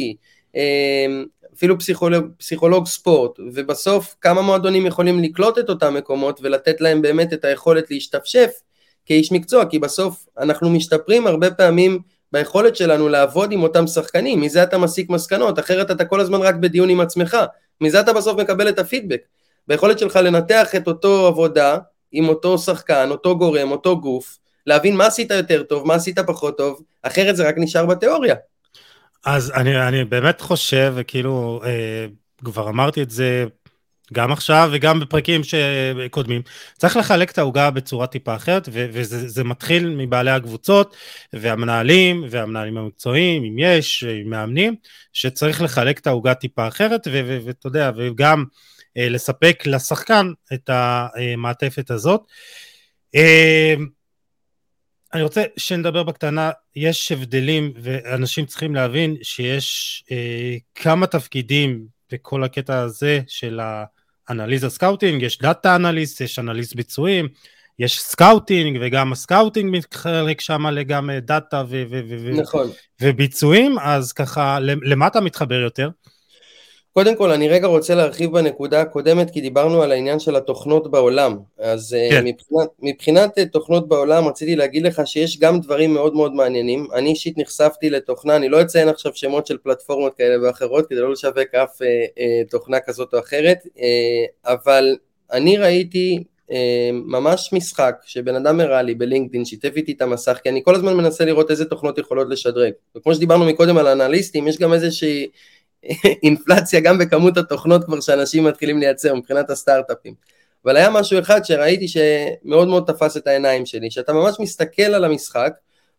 אה, אפילו פסיכולוג, פסיכולוג ספורט, ובסוף כמה מועדונים יכולים לקלוט את אותם מקומות ולתת להם באמת את היכולת להשתפשף כאיש מקצוע, כי בסוף אנחנו משתפרים הרבה פעמים ביכולת שלנו לעבוד עם אותם שחקנים, מזה אתה מסיק מסקנות, אחרת אתה כל הזמן רק בדיון עם עצמך, מזה אתה בסוף מקבל את הפידבק, ביכולת שלך לנתח את אותו עבודה עם אותו שחקן, אותו גורם, אותו גוף, להבין מה עשית יותר טוב, מה עשית פחות טוב, אחרת זה רק נשאר בתיאוריה. אז אני, אני באמת חושב, וכאילו, אה, כבר אמרתי את זה גם עכשיו וגם בפרקים שקודמים, צריך לחלק את העוגה בצורה טיפה אחרת, וזה מתחיל מבעלי הקבוצות והמנהלים והמנהלים המקצועיים, אם יש, עם מאמנים, שצריך לחלק את העוגה טיפה אחרת, ואתה יודע, וגם אה, לספק לשחקן את המעטפת הזאת. אה, אני רוצה שנדבר בקטנה, יש הבדלים ואנשים צריכים להבין שיש אה, כמה תפקידים בכל הקטע הזה של ה... אנליזה scouting, יש data analyst, יש אנליסט ביצועים, יש scouting, וגם ה scouting מתחלק שם לגם data ו- ו- ו- נכון. וביצועים, אז ככה, למה אתה מתחבר יותר? קודם כל, אני רגע רוצה להרחיב בנקודה הקודמת, כי דיברנו על העניין של התוכנות בעולם. אז אה, כן. מבחינת, מבחינת אה, תוכנות בעולם, רציתי להגיד לך שיש גם דברים מאוד מאוד מעניינים. אני אישית נחשפתי לתוכנה, אני לא אציין עכשיו שמות של פלטפורמות כאלה ואחרות, כדי לא לשווק אף אה, אה, תוכנה כזאת או אחרת, אה, אבל אני ראיתי אה, ממש משחק שבן אדם הראה לי בלינקדאין, שיתף איתי את המסך, כי אני כל הזמן מנסה לראות איזה תוכנות יכולות לשדרג. וכמו שדיברנו מקודם על אנליסטים, יש גם איזושהי... אינפלציה גם בכמות התוכנות כבר שאנשים מתחילים לייצר מבחינת הסטארט-אפים. אבל היה משהו אחד שראיתי שמאוד מאוד תפס את העיניים שלי, שאתה ממש מסתכל על המשחק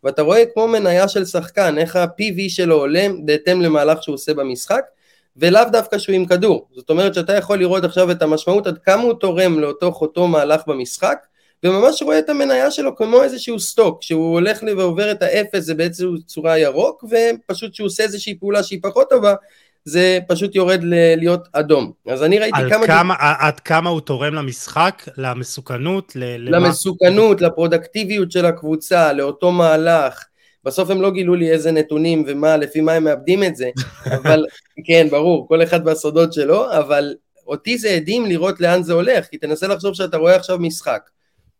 ואתה רואה כמו מניה של שחקן, איך ה-PV שלו עולה בהתאם למהלך שהוא עושה במשחק, ולאו דווקא שהוא עם כדור. זאת אומרת שאתה יכול לראות עכשיו את המשמעות עד כמה הוא תורם לאותו אותו מהלך במשחק, וממש רואה את המניה שלו כמו איזשהו סטוק, שהוא הולך ועובר את האפס זה בעצם צורה ירוק, ופשוט שהוא עושה איזושהי פעולה שהיא פחות טובה, זה פשוט יורד ל- להיות אדום. אז אני ראיתי כמה... כמה ד... עד כמה הוא תורם למשחק, למסוכנות, ל- למסוכנות, למה... לפרודקטיביות של הקבוצה, לאותו מהלך. בסוף הם לא גילו לי איזה נתונים ומה, לפי מה הם מאבדים את זה, *laughs* אבל כן, ברור, כל אחד בסודות שלו, אבל אותי זה עדים לראות לאן זה הולך, כי תנסה לחשוב שאתה רואה עכשיו משחק,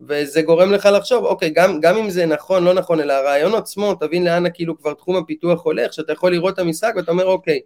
וזה גורם לך לחשוב, אוקיי, גם, גם אם זה נכון, לא נכון, אלא הרעיון עצמו, תבין לאן כאילו כבר תחום הפיתוח הולך, שאתה יכול לראות את המשחק ואתה אומר, אוקיי,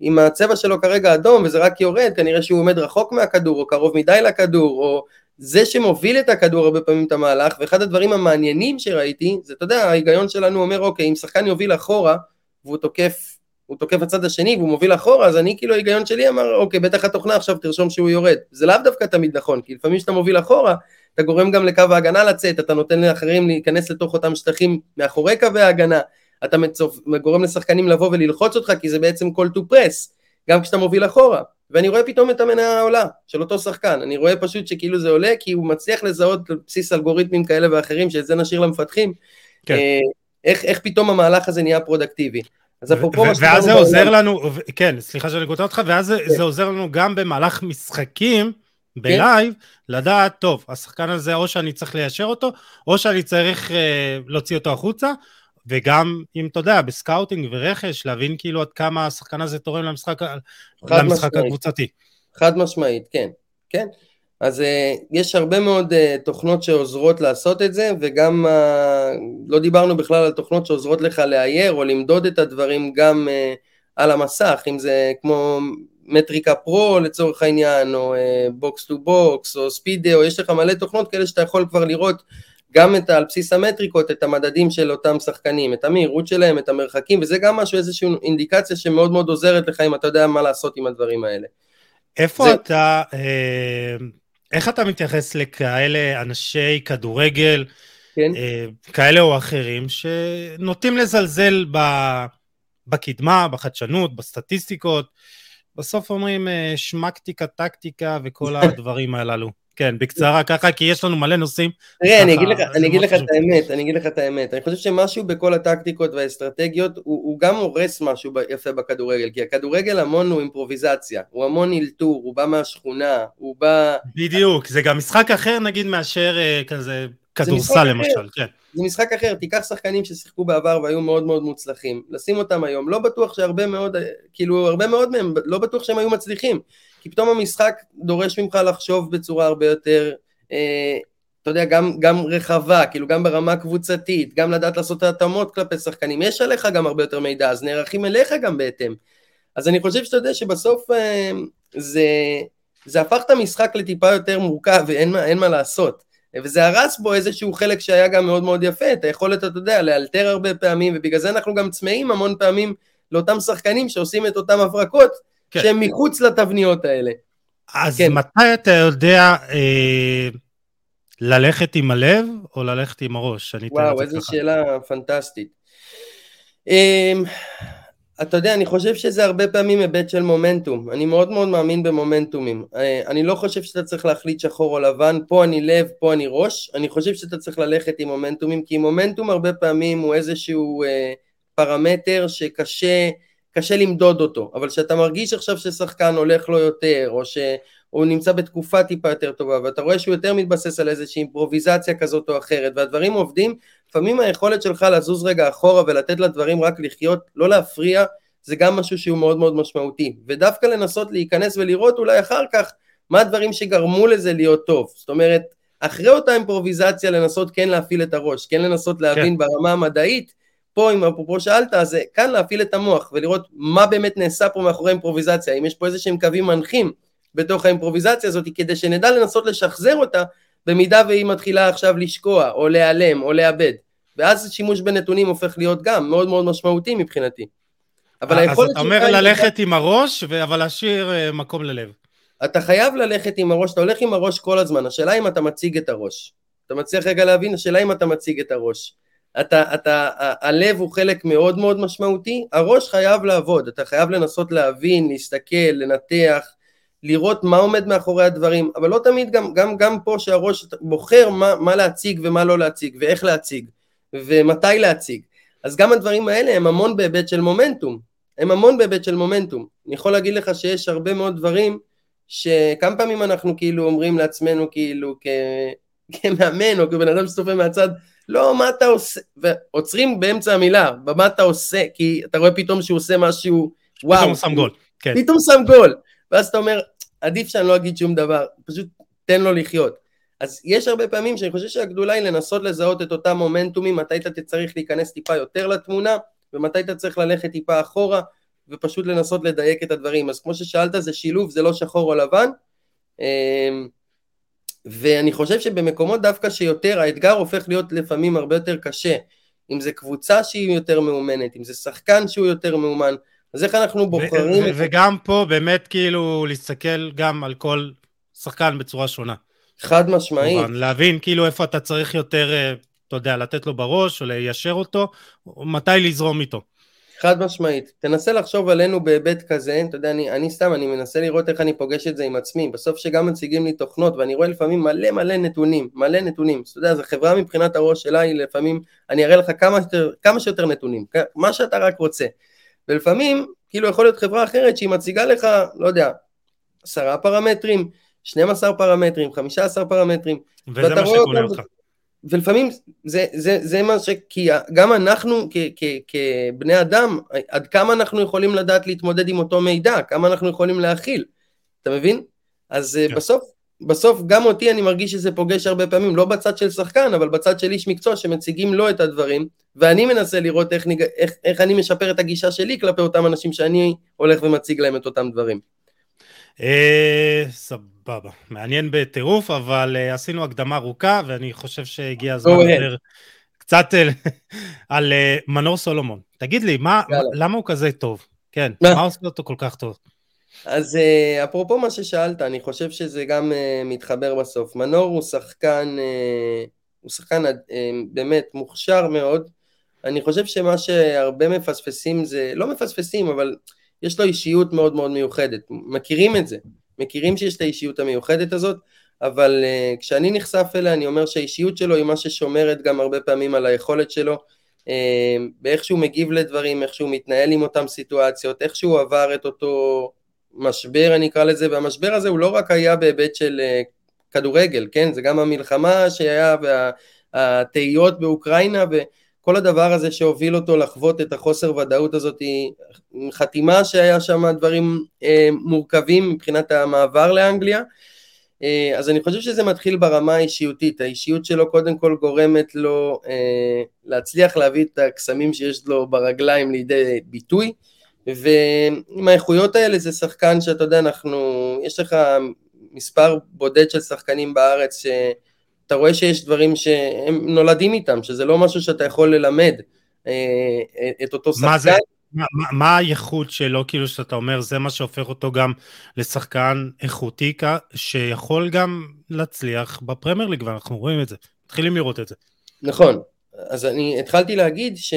אם הצבע שלו כרגע אדום וזה רק יורד, כנראה שהוא עומד רחוק מהכדור או קרוב מדי לכדור, או זה שמוביל את הכדור הרבה פעמים את המהלך, ואחד הדברים המעניינים שראיתי, זה אתה יודע, ההיגיון שלנו אומר, אוקיי, אם שחקן יוביל אחורה, והוא תוקף, הוא תוקף הצד השני והוא מוביל אחורה, אז אני כאילו ההיגיון שלי אמר, אוקיי, בטח התוכנה עכשיו תרשום שהוא יורד. זה לאו דווקא תמיד נכון, כי לפעמים כשאתה מוביל אחורה, אתה גורם גם לקו ההגנה לצאת, אתה נותן לאחרים להיכנס לתוך אותם שטחים מאחורי קווי ההגנה, אתה מצופ... גורם לשחקנים לבוא וללחוץ אותך כי זה בעצם call to press, גם כשאתה מוביל אחורה. ואני רואה פתאום את המניה העולה של אותו שחקן, אני רואה פשוט שכאילו זה עולה כי הוא מצליח לזהות על בסיס אלגוריתמים כאלה ואחרים, שאת זה נשאיר למפתחים, כן. אה, איך, איך פתאום המהלך הזה נהיה פרודוקטיבי. אז אפרופו ואז זה עוזר לנו, כן, סליחה שאני קוטע אותך, ואז כן. זה עוזר לנו גם במהלך משחקים, ב live, כן. לדעת, טוב, השחקן הזה או שאני צריך ליישר אותו, או שאני צריך אה, להוציא אותו החוצה, וגם אם אתה יודע, ב scouting ורכש, להבין כאילו עד כמה השחקן הזה תורם למשחק, למשחק הקבוצתי. חד משמעית, כן, כן. אז אה, יש הרבה מאוד אה, תוכנות שעוזרות לעשות את זה, וגם אה, לא דיברנו בכלל על תוכנות שעוזרות לך לאייר או למדוד את הדברים גם אה, על המסך, אם זה כמו Metrica Pro לצורך העניין, או Box to Box, או ספידאו, יש לך מלא תוכנות כאלה שאתה יכול כבר לראות גם את, על בסיס המטריקות, את המדדים של אותם שחקנים, את המהירות שלהם, את המרחקים, וזה גם משהו, איזושהי אינדיקציה שמאוד מאוד עוזרת לך אם אתה יודע מה לעשות עם הדברים האלה. איפה זה... אתה, אה, איך אתה מתייחס לכאלה אנשי כדורגל, כן. אה, כאלה או אחרים, שנוטים לזלזל ב, בקדמה, בחדשנות, בסטטיסטיקות, בסוף אומרים אה, שמקטיקה, טקטיקה וכל *laughs* הדברים הללו. כן, בקצרה ככה, כי יש לנו מלא נושאים. תראה, אני אגיד לך, אני אגיד לך את האמת, אני אגיד לך את האמת. אני חושב שמשהו בכל הטקטיקות והאסטרטגיות, הוא, הוא גם הורס משהו יפה בכדורגל, כי הכדורגל המון הוא אימפרוביזציה, הוא המון אלתור, הוא בא מהשכונה, הוא בא... בדיוק, זה גם משחק אחר נגיד מאשר אה, כזה כדורסל למשל, כן. זה משחק אחר, תיקח שחקנים ששיחקו בעבר והיו מאוד מאוד מוצלחים, לשים אותם היום, לא בטוח שהרבה מאוד, כאילו הרבה מאוד מהם, לא בטוח שהם היו מצליחים. כי פתאום המשחק דורש ממך לחשוב בצורה הרבה יותר, אה, אתה יודע, גם, גם רחבה, כאילו גם ברמה קבוצתית, גם לדעת לעשות את ההתאמות כלפי שחקנים, יש עליך גם הרבה יותר מידע, אז נערכים אליך גם בהתאם. אז אני חושב שאתה יודע שבסוף אה, זה, זה הפך את המשחק לטיפה יותר מורכב ואין מה, מה לעשות. וזה הרס בו איזשהו חלק שהיה גם מאוד מאוד יפה, את היכולת, אתה יודע, לאלתר הרבה פעמים, ובגלל זה אנחנו גם צמאים המון פעמים לאותם שחקנים שעושים את אותם הברקות, כן. שהם מחוץ לתבניות האלה. אז כן. מתי אתה יודע אה, ללכת עם הלב או ללכת עם הראש? וואו, איזו שאלה פנטסטית. אה, אתה יודע, אני חושב שזה הרבה פעמים היבט של מומנטום. אני מאוד מאוד מאמין במומנטומים. אה, אני לא חושב שאתה צריך להחליט שחור או לבן, פה אני לב, פה אני ראש. אני חושב שאתה צריך ללכת עם מומנטומים, כי מומנטום הרבה פעמים הוא איזשהו אה, פרמטר שקשה קשה למדוד אותו, אבל כשאתה מרגיש עכשיו ששחקן הולך לו יותר, או שהוא נמצא בתקופה טיפה יותר טובה, ואתה רואה שהוא יותר מתבסס על איזושהי אימפרוביזציה כזאת או אחרת, והדברים עובדים, לפעמים היכולת שלך לזוז רגע אחורה ולתת לדברים רק לחיות, לא להפריע, זה גם משהו שהוא מאוד מאוד משמעותי, ודווקא לנסות להיכנס ולראות אולי אחר כך מה הדברים שגרמו לזה להיות טוב, זאת אומרת, אחרי אותה אימפרוביזציה לנסות כן להפעיל את הראש, כן לנסות להבין כן. ברמה המדעית, פה אם אפרופו שאלת, אז כאן להפעיל את המוח ולראות מה באמת נעשה פה מאחורי האימפרוביזציה, אם יש פה איזה שהם קווים מנחים בתוך האימפרוביזציה הזאת, כדי שנדע לנסות לשחזר אותה במידה והיא מתחילה עכשיו לשקוע, או להיעלם, או לאבד. ואז שימוש בנתונים הופך להיות גם מאוד מאוד משמעותי מבחינתי. אבל היכולת... אז אתה אומר ללכת עם הראש, אבל להשאיר אה, מקום ללב. אתה חייב ללכת עם הראש, אתה הולך עם הראש כל הזמן, השאלה אם אתה מציג את הראש. אתה מצליח רגע להבין, השאלה אם אתה מציג את הראש. אתה, אתה, הלב הוא חלק מאוד מאוד משמעותי, הראש חייב לעבוד, אתה חייב לנסות להבין, להסתכל, לנתח, לראות מה עומד מאחורי הדברים, אבל לא תמיד גם, גם, גם פה שהראש בוחר מה, מה להציג ומה לא להציג, ואיך להציג, ומתי להציג. אז גם הדברים האלה הם המון בהיבט של מומנטום, הם המון בהיבט של מומנטום. אני יכול להגיד לך שיש הרבה מאוד דברים שכמה פעמים אנחנו כאילו אומרים לעצמנו כאילו כ... כמאמן או כבן אדם שצופה מהצד, לא, מה אתה עושה? ועוצרים באמצע המילה, במה אתה עושה? כי אתה רואה פתאום שהוא עושה משהו, וואו. פתאום שם גול, כן. פתאום שם גול. ואז אתה אומר, עדיף שאני לא אגיד שום דבר, פשוט תן לו לחיות. אז יש הרבה פעמים שאני חושב שהגדולה היא לנסות לזהות את אותם מומנטומים, מתי אתה צריך להיכנס טיפה יותר לתמונה, ומתי אתה צריך ללכת טיפה אחורה, ופשוט לנסות לדייק את הדברים. אז כמו ששאלת, זה שילוב, זה לא שחור או לבן. ואני חושב שבמקומות דווקא שיותר, האתגר הופך להיות לפעמים הרבה יותר קשה. אם זה קבוצה שהיא יותר מאומנת, אם זה שחקן שהוא יותר מאומן, אז איך אנחנו בוחרים... וגם פה באמת כאילו להסתכל גם על כל שחקן בצורה שונה. חד משמעית. להבין כאילו איפה אתה צריך יותר, אה, אתה יודע, לתת לו בראש או ליישר אותו, או מתי לזרום איתו. חד משמעית. תנסה לחשוב עלינו בהיבט כזה, אתה יודע, אני, אני סתם, אני מנסה לראות איך אני פוגש את זה עם עצמי. בסוף שגם מציגים לי תוכנות, ואני רואה לפעמים מלא מלא נתונים, מלא נתונים. אתה יודע, זו חברה מבחינת הראש שלה, היא לפעמים, אני אראה לך כמה, כמה שיותר נתונים, מה שאתה רק רוצה. ולפעמים, כאילו יכול להיות חברה אחרת שהיא מציגה לך, לא יודע, עשרה פרמטרים, 12 פרמטרים, 15 פרמטרים. וזה מה שקונה אותך. ולפעמים זה, זה, זה מה ש... כי גם אנחנו כ, כ, כבני אדם, עד כמה אנחנו יכולים לדעת להתמודד עם אותו מידע, כמה אנחנו יכולים להכיל, אתה מבין? אז כן. בסוף, בסוף גם אותי אני מרגיש שזה פוגש הרבה פעמים, לא בצד של שחקן, אבל בצד של איש מקצוע שמציגים לו את הדברים, ואני מנסה לראות איך, ניג... איך, איך אני משפר את הגישה שלי כלפי אותם אנשים שאני הולך ומציג להם את אותם דברים. אה, סבבה, מעניין בטירוף, אבל uh, עשינו הקדמה ארוכה, ואני חושב שהגיע הזמן לדבר קצת על uh, מנור סולומון. תגיד לי, מה, למה הוא כזה טוב? כן, מה עושה אותו כל כך טוב? אז אפרופו מה ששאלת, אני חושב שזה גם מתחבר בסוף. מנור הוא שחקן, הוא שחקן באמת מוכשר מאוד. אני חושב שמה שהרבה מפספסים זה, לא מפספסים, אבל יש לו אישיות מאוד מאוד מיוחדת. מכירים את זה. מכירים שיש את האישיות המיוחדת הזאת, אבל uh, כשאני נחשף אליה אני אומר שהאישיות שלו היא מה ששומרת גם הרבה פעמים על היכולת שלו, uh, באיך שהוא מגיב לדברים, איך שהוא מתנהל עם אותן סיטואציות, איך שהוא עבר את אותו משבר אני אקרא לזה, והמשבר הזה הוא לא רק היה בהיבט של uh, כדורגל, כן? זה גם המלחמה שהיה והתהיות באוקראינה ו... כל הדבר הזה שהוביל אותו לחוות את החוסר ודאות הזאת, חתימה שהיה שם דברים אה, מורכבים מבחינת המעבר לאנגליה, אה, אז אני חושב שזה מתחיל ברמה האישיותית, האישיות שלו קודם כל גורמת לו אה, להצליח להביא את הקסמים שיש לו ברגליים לידי ביטוי, ועם האיכויות האלה זה שחקן שאתה יודע, אנחנו, יש לך מספר בודד של שחקנים בארץ ש... אתה רואה שיש דברים שהם נולדים איתם, שזה לא משהו שאתה יכול ללמד אה, את אותו שחקן. מה זה? מה, מה הייחוד שלו, כאילו שאתה אומר, זה מה שהופך אותו גם לשחקן איכותי, שיכול גם להצליח בפרמייר ליג, ואנחנו רואים את זה, מתחילים לראות את זה. נכון, אז אני התחלתי להגיד ש,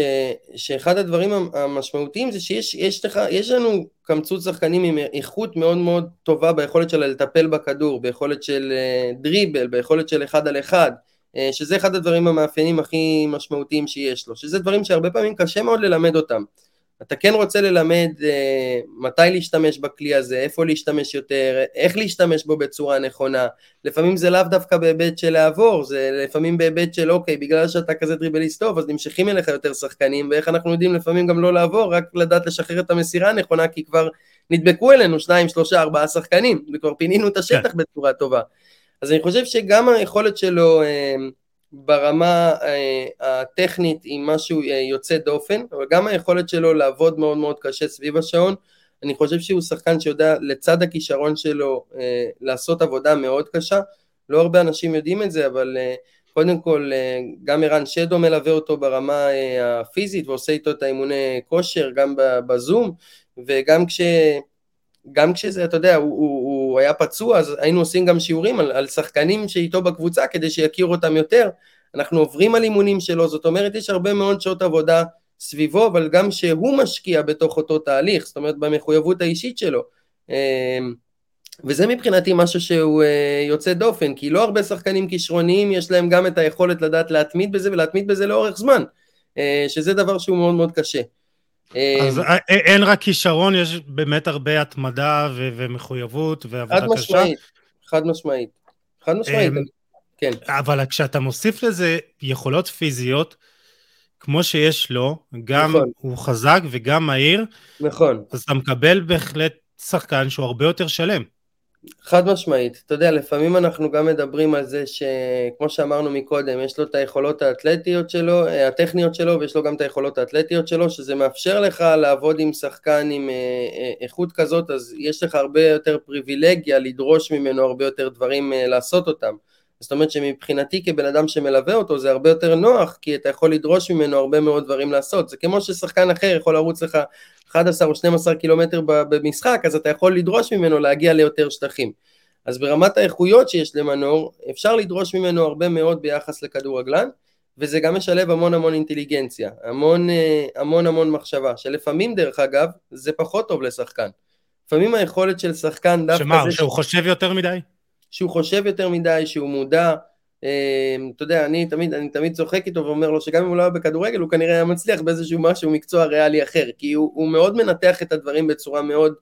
שאחד הדברים המשמעותיים זה שיש יש לך, יש לנו קמצוץ שחקנים עם איכות מאוד מאוד טובה ביכולת שלה לטפל בכדור, ביכולת של אה, דריבל, ביכולת של אחד על אחד, אה, שזה אחד הדברים המאפיינים הכי משמעותיים שיש לו, שזה דברים שהרבה פעמים קשה מאוד ללמד אותם. אתה כן רוצה ללמד אה, מתי להשתמש בכלי הזה, איפה להשתמש יותר, איך להשתמש בו בצורה נכונה. לפעמים זה לאו דווקא בהיבט של לעבור, זה לפעמים בהיבט של אוקיי, בגלל שאתה כזה דריבליסט טוב, אז נמשכים אליך יותר שחקנים, ואיך אנחנו יודעים לפעמים גם לא לעבור, רק לדעת לשחרר את המסירה הנכונה, כי כבר נדבקו אלינו שניים, שלושה, ארבעה שחקנים, וכבר פינינו את השטח כן. בצורה טובה. אז אני חושב שגם היכולת שלו אה, ברמה אה, הטכנית היא משהו אה, יוצא דופן, אבל גם היכולת שלו לעבוד מאוד מאוד קשה סביב השעון, אני חושב שהוא שחקן שיודע לצד הכישרון שלו לעשות עבודה מאוד קשה, לא הרבה אנשים יודעים את זה, אבל קודם כל גם ערן שדו מלווה אותו ברמה הפיזית ועושה איתו את האימוני כושר גם בזום, וגם כש... גם כשזה, אתה יודע, הוא, הוא, הוא היה פצוע, אז היינו עושים גם שיעורים על, על שחקנים שאיתו בקבוצה כדי שיכירו אותם יותר. אנחנו עוברים על אימונים שלו, זאת אומרת, יש הרבה מאוד שעות עבודה סביבו, אבל גם שהוא משקיע בתוך אותו תהליך, זאת אומרת, במחויבות האישית שלו. אמ, וזה מבחינתי משהו שהוא אה, יוצא דופן, כי לא הרבה שחקנים כישרוניים יש להם גם את היכולת לדעת להתמיד בזה ולהתמיד בזה לאורך זמן, אה, שזה דבר שהוא מאוד מאוד קשה. אז אה, אה, אין רק כישרון, יש באמת הרבה התמדה ו- ומחויבות ועבודה חד קשה. משמעית, חד משמעית, חד משמעית, אמ, כן. אבל כשאתה מוסיף לזה יכולות פיזיות, כמו שיש לו, גם נכון. הוא חזק וגם מהיר, נכון. אז אתה מקבל בהחלט שחקן שהוא הרבה יותר שלם. חד משמעית, אתה יודע, לפעמים אנחנו גם מדברים על זה שכמו שאמרנו מקודם, יש לו את היכולות האתלטיות שלו, אה, הטכניות שלו, ויש לו גם את היכולות האתלטיות שלו, שזה מאפשר לך לעבוד עם שחקן עם אה, אה, איכות כזאת, אז יש לך הרבה יותר פריבילגיה לדרוש ממנו הרבה יותר דברים לעשות אותם. זאת אומרת שמבחינתי כבן אדם שמלווה אותו זה הרבה יותר נוח כי אתה יכול לדרוש ממנו הרבה מאוד דברים לעשות. זה כמו ששחקן אחר יכול לרוץ לך 11 או 12 קילומטר במשחק אז אתה יכול לדרוש ממנו להגיע ליותר שטחים. אז ברמת האיכויות שיש למנור אפשר לדרוש ממנו הרבה מאוד ביחס לכדורגלן וזה גם משלב המון המון אינטליגנציה המון אה, המון המון מחשבה שלפעמים דרך אגב זה פחות טוב לשחקן. לפעמים היכולת של שחקן דווקא שמה, שהוא חושב יותר מדי? שהוא חושב יותר מדי, שהוא מודע, אה, אתה יודע, אני תמיד, אני תמיד צוחק איתו ואומר לו שגם אם הוא לא היה בכדורגל, הוא כנראה היה מצליח באיזשהו משהו, מקצוע ריאלי אחר, כי הוא, הוא מאוד מנתח את הדברים בצורה מאוד,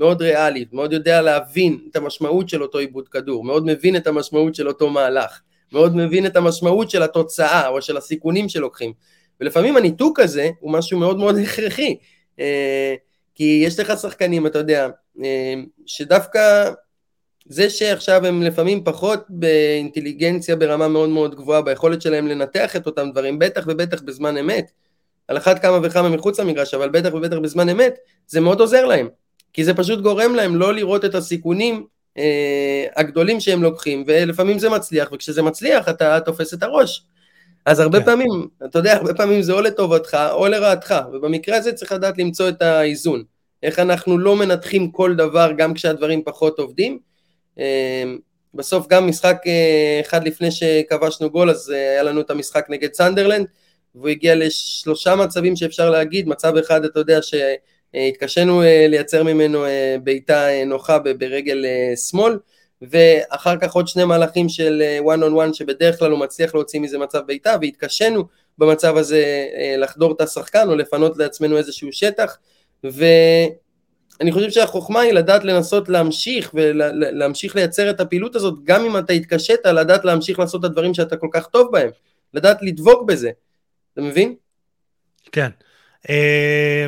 מאוד ריאלית, מאוד יודע להבין את המשמעות של אותו עיבוד כדור, מאוד מבין את המשמעות של אותו מהלך, מאוד מבין את המשמעות של התוצאה או של הסיכונים שלוקחים. ולפעמים הניתוק הזה הוא משהו מאוד מאוד *laughs* הכרחי, אה, כי יש לך שחקנים, אתה יודע, אה, שדווקא זה שעכשיו הם לפעמים פחות באינטליגנציה ברמה מאוד מאוד גבוהה, ביכולת שלהם לנתח את אותם דברים, בטח ובטח בזמן אמת, על אחת כמה וכמה מחוץ למגרש, אבל בטח ובטח בזמן אמת, זה מאוד עוזר להם, כי זה פשוט גורם להם לא לראות את הסיכונים אה, הגדולים שהם לוקחים, ולפעמים זה מצליח, וכשזה מצליח אתה תופס את הראש. אז הרבה כן. פעמים, אתה יודע, הרבה פעמים זה או לטובתך או לרעתך, ובמקרה הזה צריך לדעת למצוא את האיזון. איך אנחנו לא מנתחים כל דבר גם כשהדברים פחות עובדים, בסוף גם משחק אה, אחד לפני שכבשנו גול, אז אה, היה לנו את המשחק נגד סנדרלנד, והוא הגיע לשלושה מצבים שאפשר להגיד, מצב אחד אתה יודע שהתקשינו אה, לייצר ממנו בעיטה נוחה ברגל שמאל, ואחר כך עוד שני מהלכים של one on one שבדרך כלל הוא מצליח להוציא מזה מצב בעיטה, והתקשינו במצב הזה לחדור את השחקן או לפנות לעצמנו איזשהו שטח, ו... אני חושב שהחוכמה היא לדעת לנסות להמשיך ולהמשיך לייצר את הפעילות הזאת, גם אם אתה התקשית, לדעת להמשיך לעשות את הדברים שאתה כל כך טוב בהם, לדעת לדבוק בזה, אתה מבין? כן. אה,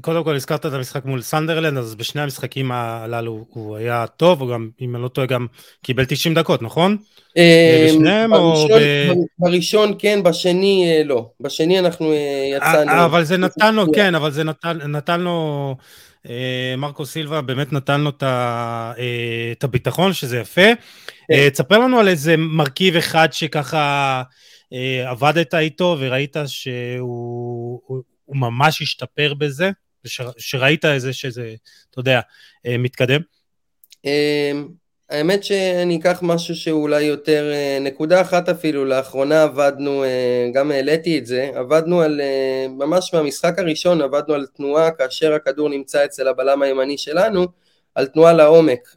קודם כל הזכרת את המשחק מול סנדרלנד, אז בשני המשחקים הללו הוא היה טוב, הוא גם, אם אני לא טועה, גם קיבל 90 דקות, נכון? אה, בשניהם או ב... בראשון כן, בשני לא. בשני אנחנו יצאנו... אבל זה נתן לו, *laughs* כן, אבל זה נתן לו... אה, מרקו סילבה באמת נתן לו אה, את הביטחון, שזה יפה. כן. אה, תספר לנו על איזה מרכיב אחד שככה עבדת איתו וראית שהוא ממש השתפר בזה, שראית איזה שזה, אתה יודע, מתקדם. האמת שאני אקח משהו שאולי יותר, אה, נקודה אחת אפילו, לאחרונה עבדנו, אה, גם העליתי את זה, עבדנו על, אה, ממש מהמשחק הראשון עבדנו על תנועה כאשר הכדור נמצא אצל הבלם הימני שלנו, על תנועה לעומק,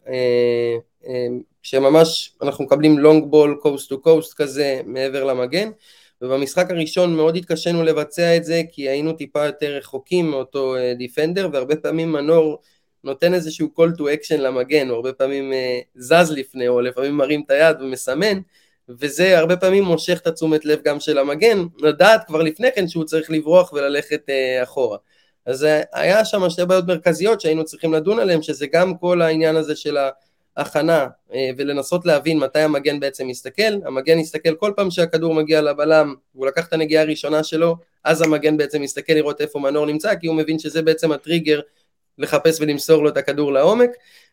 שממש אנחנו מקבלים long ball coast to coast כזה מעבר למגן, ובמשחק הראשון מאוד התקשינו לבצע את זה, כי היינו טיפה יותר רחוקים מאותו defender, והרבה פעמים מנור נותן איזשהו call to action למגן, הוא הרבה פעמים זז לפני, או לפעמים מרים את היד ומסמן, וזה הרבה פעמים מושך את התשומת לב גם של המגן, לדעת כבר לפני כן שהוא צריך לברוח וללכת אחורה. אז היה שם שתי בעיות מרכזיות שהיינו צריכים לדון עליהן, שזה גם כל העניין הזה של ההכנה אה, ולנסות להבין מתי המגן בעצם מסתכל, המגן יסתכל כל פעם שהכדור מגיע לבלם והוא לקח את הנגיעה הראשונה שלו, אז המגן בעצם מסתכל לראות איפה מנור נמצא, כי הוא מבין שזה בעצם הטריגר לחפש ולמסור לו את הכדור לעומק,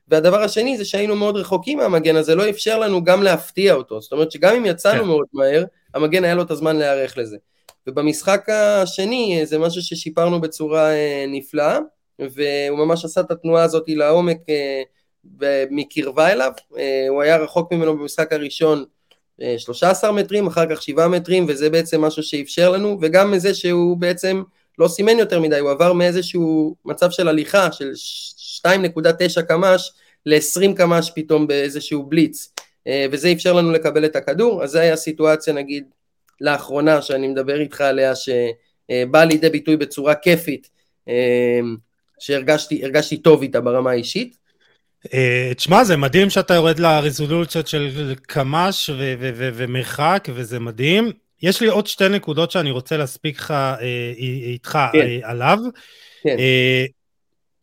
והדבר השני זה שהיינו מאוד רחוקים מהמגן הזה, לא אפשר לנו גם להפתיע אותו, זאת אומרת שגם אם יצאנו כן. מאוד מהר, המגן היה לו את הזמן להיערך לזה. ובמשחק השני זה משהו ששיפרנו בצורה אה, נפלאה, והוא ממש עשה את התנועה הזאת לעומק אה, מקרבה אליו, אה, הוא היה רחוק ממנו במשחק הראשון 13 מטרים, אחר כך 7 מטרים, וזה בעצם משהו שאפשר לנו, וגם מזה שהוא בעצם לא סימן יותר מדי, הוא עבר מאיזשהו מצב של הליכה של 2.9 קמ"ש ל-20 קמ"ש פתאום באיזשהו בליץ, וזה אפשר לנו לקבל את הכדור, אז זה היה סיטואציה נגיד לאחרונה שאני מדבר איתך עליה, שבאה לידי ביטוי בצורה כיפית, אה, שהרגשתי טוב איתה ברמה האישית. אה, תשמע, זה מדהים שאתה יורד לרזולוציות של קמ"ש ומרחק, וזה מדהים. יש לי עוד שתי נקודות שאני רוצה להספיק לך אה, איתך כן. עליו. כן.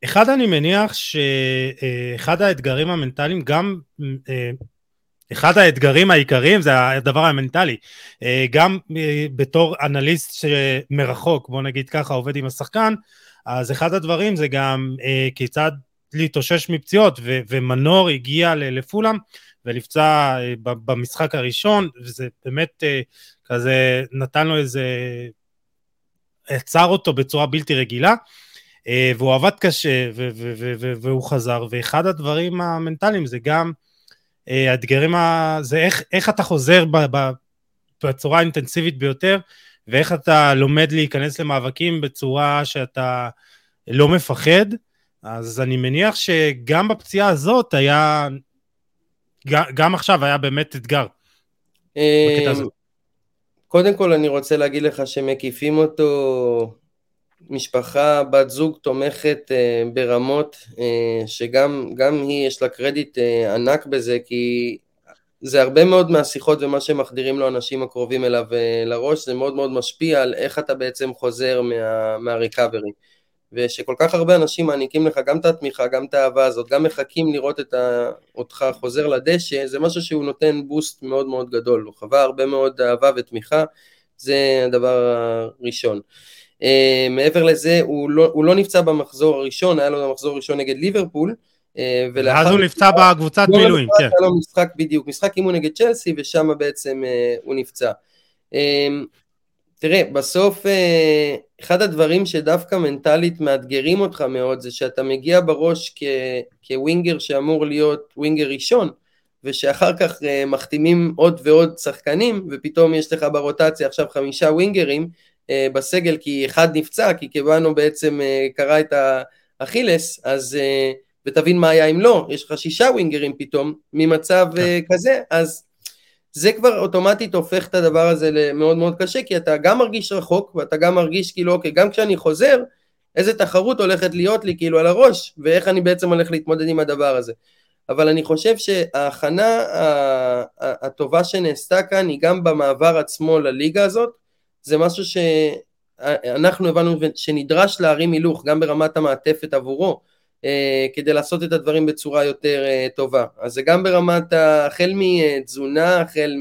אחד, אני מניח שאחד האתגרים המנטליים, גם אחד האתגרים העיקריים זה הדבר המנטלי. אה, גם אה, בתור אנליסט שמרחוק, בוא נגיד ככה, עובד עם השחקן, אז אחד הדברים זה גם אה, כיצד להתאושש מפציעות, ומנור הגיע לפולאם ונפצע במשחק הראשון, וזה באמת כזה נתן לו איזה... עצר אותו בצורה בלתי רגילה. והוא עבד קשה והוא חזר, ואחד הדברים המנטליים זה גם האתגרים, זה איך, איך אתה חוזר בצורה האינטנסיבית ביותר, ואיך אתה לומד להיכנס למאבקים בצורה שאתה לא מפחד, אז אני מניח שגם בפציעה הזאת היה, גם עכשיו היה באמת אתגר. אה, קודם כל אני רוצה להגיד לך שמקיפים אותו משפחה, בת זוג תומכת אה, ברמות אה, שגם היא יש לה קרדיט אה, ענק בזה כי זה הרבה מאוד מהשיחות ומה שמחדירים לו אנשים הקרובים אליו אה, לראש זה מאוד מאוד משפיע על איך אתה בעצם חוזר מה, מהריקאברי ושכל כך הרבה אנשים מעניקים לך גם את התמיכה, גם את האהבה הזאת, גם מחכים לראות את ה... אותך חוזר לדשא, זה משהו שהוא נותן בוסט מאוד מאוד גדול, הוא חווה הרבה מאוד אהבה ותמיכה, זה הדבר הראשון. Uh, מעבר לזה, הוא לא, הוא לא נפצע במחזור הראשון, היה לו במחזור הראשון נגד ליברפול. Uh, ואז הוא נפצע בקבוצת לא מילואים, כן. היה לו משחק בדיוק, משחק אימון נגד צ'לסי, ושם בעצם uh, הוא נפצע. Uh, תראה, בסוף uh, אחד הדברים שדווקא מנטלית מאתגרים אותך מאוד, זה שאתה מגיע בראש כ, כווינגר שאמור להיות ווינגר ראשון, ושאחר כך uh, מחתימים עוד ועוד שחקנים, ופתאום יש לך ברוטציה עכשיו חמישה ווינגרים, אה, בסגל כי אחד נפצע, כי קיבלנו בעצם אה, קרא את האכילס, אז אה, ותבין מה היה אם לא, יש לך שישה ווינגרים פתאום ממצב כן. כזה, אז זה כבר אוטומטית הופך את הדבר הזה למאוד מאוד קשה, כי אתה גם מרגיש רחוק, ואתה גם מרגיש כאילו, אוקיי, גם כשאני חוזר, איזה תחרות הולכת להיות לי כאילו על הראש, ואיך אני בעצם הולך להתמודד עם הדבר הזה. אבל אני חושב שההכנה הטובה שנעשתה כאן היא גם במעבר עצמו לליגה הזאת, זה משהו שאנחנו הבנו שנדרש להרים הילוך גם ברמת המעטפת עבורו כדי לעשות את הדברים בצורה יותר אה, טובה. אז זה גם ברמת, החל מתזונה, החל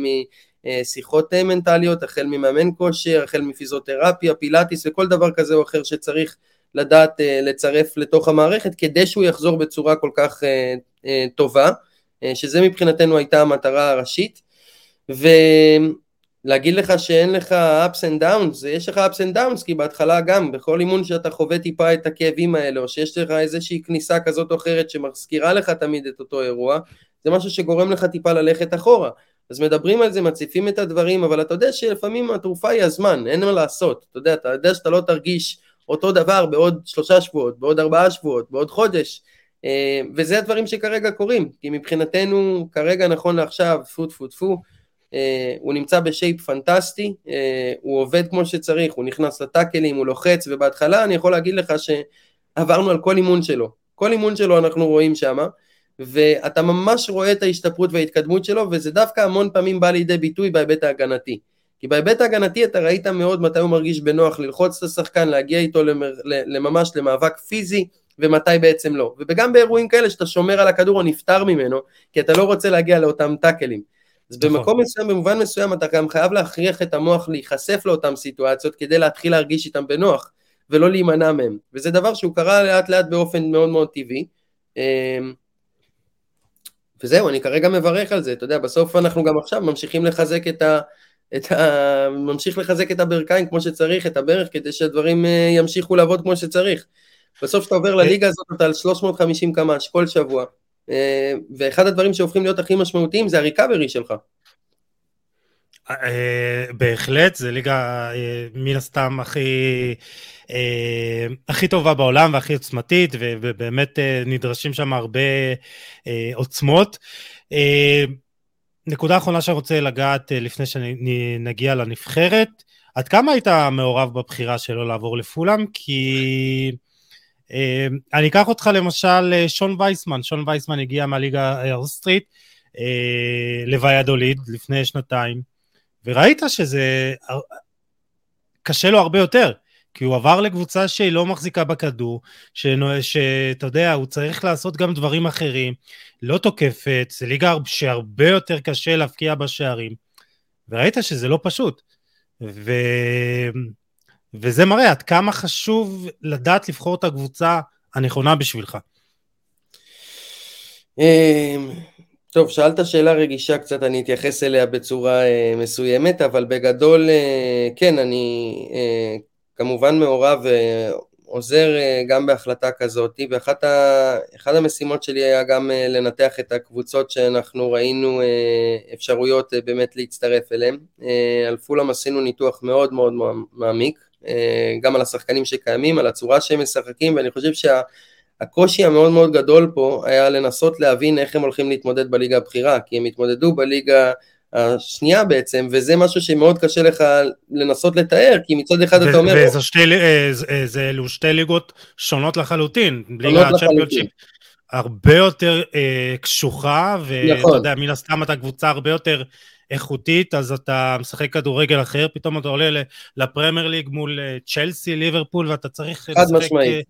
משיחות אה, מנטליות, החל ממאמן כושר, החל מפיזיותרפיה, פילאטיס וכל דבר כזה או אחר שצריך לדעת לצרף לתוך המערכת כדי שהוא יחזור בצורה כל כך טובה, שזה מבחינתנו הייתה המטרה הראשית. ו... להגיד לך שאין לך ups and downs, יש לך ups and downs כי בהתחלה גם, בכל אימון שאתה חווה טיפה את הכאבים האלה, או שיש לך איזושהי כניסה כזאת או אחרת שמזכירה לך תמיד את אותו אירוע, זה משהו שגורם לך טיפה ללכת אחורה. אז מדברים על זה, מציפים את הדברים, אבל אתה יודע שלפעמים התרופה היא הזמן, אין מה לעשות. אתה יודע, אתה יודע שאתה לא תרגיש אותו דבר בעוד שלושה שבועות, בעוד ארבעה שבועות, בעוד חודש, אה, וזה הדברים שכרגע קורים, כי מבחינתנו, כרגע נכון לעכשיו, טפו טפו טפו, הוא נמצא בשייפ פנטסטי, הוא עובד כמו שצריך, הוא נכנס לטאקלים, הוא לוחץ, ובהתחלה אני יכול להגיד לך שעברנו על כל אימון שלו. כל אימון שלו אנחנו רואים שמה, ואתה ממש רואה את ההשתפרות וההתקדמות שלו, וזה דווקא המון פעמים בא לידי ביטוי בהיבט ההגנתי. כי בהיבט ההגנתי אתה ראית מאוד מתי הוא מרגיש בנוח ללחוץ את השחקן, להגיע איתו למר, לממש למאבק פיזי, ומתי בעצם לא. וגם באירועים כאלה שאתה שומר על הכדור או נפטר ממנו, כי אתה לא רוצה להגיע לאותם טאקלים. אז נכון. במקום מסוים, במובן מסוים, אתה גם חייב להכריח את המוח להיחשף לאותן סיטואציות כדי להתחיל להרגיש איתם בנוח, ולא להימנע מהם. וזה דבר שהוא קרה לאט לאט באופן מאוד מאוד טבעי. אמ, וזהו, אני כרגע מברך על זה, אתה יודע, בסוף אנחנו גם עכשיו ממשיכים לחזק את ה... את ה... ממשיך לחזק את הברכיים כמו שצריך, את הברך, כדי שהדברים אה, ימשיכו לעבוד כמו שצריך. בסוף כשאתה עובר לליגה הזאת אתה על 350 קמ"ש כל שבוע, אה, ואחד הדברים שהופכים להיות הכי משמעותיים זה הריקאברי שלך. אה, בהחלט, זה ליגה מן הסתם הכי, הכי טובה בעולם והכי עוצמתית, ובאמת נדרשים שם הרבה עוצמות. נקודה אחרונה שאני רוצה לגעת אה, לפני שנגיע לנבחרת, עד כמה היית מעורב בבחירה שלו לעבור לפולאם? כי אה, אני אקח אותך למשל אה, שון וייסמן, שון וייסמן הגיע מהליגה האוסטרית אה, לוויאדוליד לפני שנתיים, וראית שזה קשה לו הרבה יותר. כי הוא עבר לקבוצה שהיא לא מחזיקה בכדור, שאתה יודע, הוא צריך לעשות גם דברים אחרים, לא תוקפת, זה ליגה שהרבה יותר קשה להבקיע בשערים, וראית שזה לא פשוט. ו... וזה מראה עד כמה חשוב לדעת לבחור את הקבוצה הנכונה בשבילך. אמ, טוב, שאלת שאלה רגישה קצת, אני אתייחס אליה בצורה אה, מסוימת, אבל בגדול, אה, כן, אני אה, כמובן מעורב ועוזר אה, גם בהחלטה כזאת, ואחת המשימות שלי היה גם אה, לנתח את הקבוצות שאנחנו ראינו אה, אפשרויות באמת להצטרף אליהן. על פולאם עשינו ניתוח מאוד מאוד מעמיק, גם על השחקנים שקיימים, על הצורה שהם משחקים, ואני חושב שהקושי המאוד מאוד גדול פה היה לנסות להבין איך הם הולכים להתמודד בליגה הבכירה, כי הם התמודדו בליגה השנייה בעצם, וזה משהו שמאוד קשה לך לנסות לתאר, כי מצד אחד אתה אומר... וזה שתי, אה, אה, זה אלו שתי ליגות שונות לחלוטין. ליגה הצ'מפיונשיפ הרבה יותר אה, קשוחה, ואתה נכון. יודע, מן הסתם אתה קבוצה הרבה יותר איכותית, אז אתה משחק כדורגל אחר, פתאום אתה עולה לפרמייר ליג מול אה, צ'לסי, ליברפול, ואתה צריך חד לשחק... משמעית.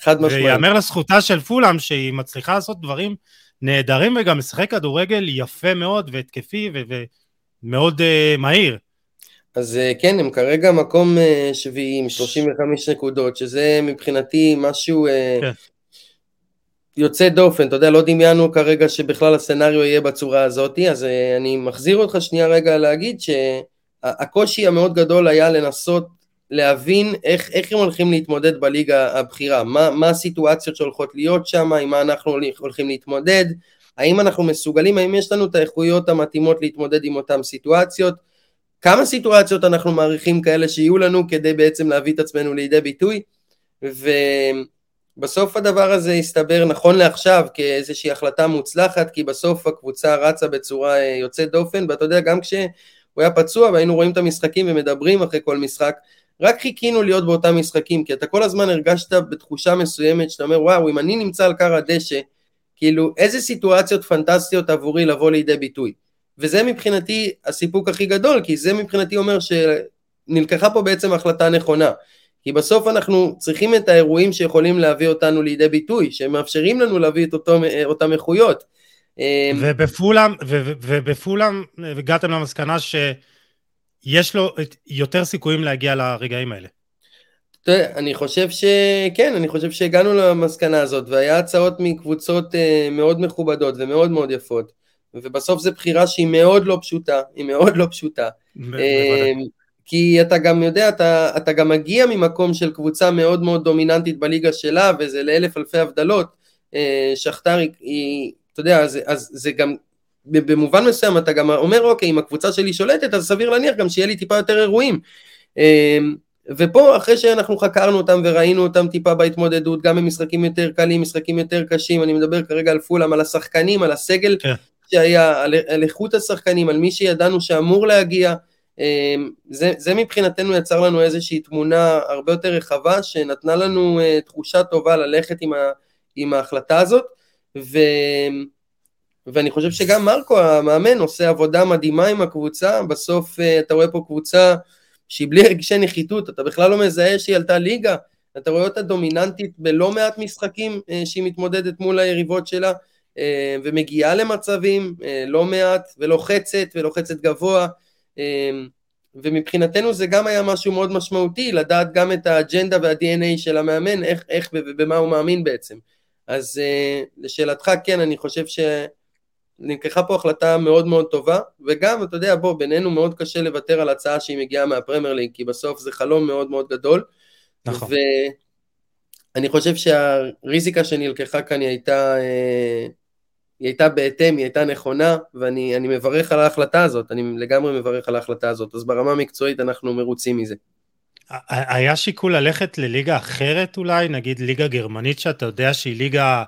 חד משמעית. ויאמר לזכותה של פולאם שהיא מצליחה לעשות דברים נהדרים וגם משחק כדורגל יפה מאוד והתקפי ומאוד uh, מהיר. אז uh, כן, הם כרגע מקום uh, שביעי עם 35 נקודות, שזה מבחינתי משהו uh, כן. יוצא דופן, אתה יודע, לא דמיינו כרגע שבכלל הסצנריו יהיה בצורה הזאת, אז uh, אני מחזיר אותך שנייה רגע להגיד שהקושי המאוד גדול היה לנסות להבין איך, איך הם הולכים להתמודד בליגה הבכירה, מה, מה הסיטואציות שהולכות להיות שם, עם מה אנחנו הולכים להתמודד, האם אנחנו מסוגלים, האם יש לנו את האיכויות המתאימות להתמודד עם אותן סיטואציות, כמה סיטואציות אנחנו מעריכים כאלה שיהיו לנו כדי בעצם להביא את עצמנו לידי ביטוי, ובסוף הדבר הזה הסתבר נכון לעכשיו כאיזושהי החלטה מוצלחת, כי בסוף הקבוצה רצה בצורה יוצאת דופן, ואתה יודע, גם כשהוא היה פצוע והיינו רואים את המשחקים ומדברים אחרי כל משחק, רק חיכינו להיות באותם משחקים, כי אתה כל הזמן הרגשת בתחושה מסוימת שאתה אומר, וואו, אם אני נמצא על קר הדשא, כאילו, איזה סיטואציות פנטסטיות עבורי לבוא לידי ביטוי. וזה מבחינתי הסיפוק הכי גדול, כי זה מבחינתי אומר שנלקחה פה בעצם החלטה נכונה. כי בסוף אנחנו צריכים את האירועים שיכולים להביא אותנו לידי ביטוי, שמאפשרים לנו להביא את אותו, אותם איכויות. ובפולאם, ובפולאם הגעתם למסקנה ש... יש לו יותר סיכויים להגיע לרגעים האלה. אני חושב שכן, אני חושב שהגענו למסקנה הזאת, והיה הצעות מקבוצות אה, מאוד מכובדות ומאוד מאוד יפות, ובסוף זו בחירה שהיא מאוד לא פשוטה, היא מאוד לא פשוטה. אה, כי אתה גם יודע, אתה, אתה גם מגיע ממקום של קבוצה מאוד מאוד דומיננטית בליגה שלה, וזה לאלף אלפי הבדלות. אה, שכתר היא, אתה יודע, אז, אז זה גם במובן מסוים אתה גם אומר אוקיי אם הקבוצה שלי שולטת אז סביר להניח גם שיהיה לי טיפה יותר אירועים אמ, ופה אחרי שאנחנו חקרנו אותם וראינו אותם טיפה בהתמודדות גם במשחקים יותר קלים משחקים יותר קשים אני מדבר כרגע על פולאם על השחקנים על הסגל כן. שהיה, על, על איכות השחקנים, על מי שידענו שאמור להגיע, זה, זה מבחינתנו יצר לנו איזושהי תמונה הרבה יותר רחבה, שנתנה לנו תחושה טובה ללכת עם, ה, עם ההחלטה הזאת, ו... ואני חושב שגם מרקו המאמן עושה עבודה מדהימה עם הקבוצה, בסוף אה, אתה רואה פה קבוצה שהיא בלי רגשי נחיתות, אתה בכלל לא מזהה שהיא עלתה ליגה, אתה רואה אותה דומיננטית בלא מעט משחקים אה, שהיא מתמודדת מול היריבות שלה, אה, ומגיעה למצבים לא מעט, ולוחצת, ולוחצת גבוה, ומבחינתנו זה גם היה משהו מאוד משמעותי, לדעת גם את האג'נדה וה-DNA של המאמן, איך, איך ובמה הוא מאמין בעצם. אז לשאלתך, כן, אני חושב ש... נלקחה פה החלטה מאוד מאוד טובה, וגם, אתה יודע, בוא, בינינו מאוד קשה לוותר על הצעה שהיא מגיעה מהפרמייר ליג, כי בסוף זה חלום מאוד מאוד גדול. נכון. ואני חושב שהריזיקה שנלקחה כאן היא הייתה, אה, היא הייתה בהתאם, היא הייתה נכונה, ואני מברך על ההחלטה הזאת, אני לגמרי מברך על ההחלטה הזאת, אז ברמה המקצועית אנחנו מרוצים מזה. היה שיקול ללכת לליגה אחרת אולי, נגיד ליגה גרמנית שאתה יודע שהיא ליגה...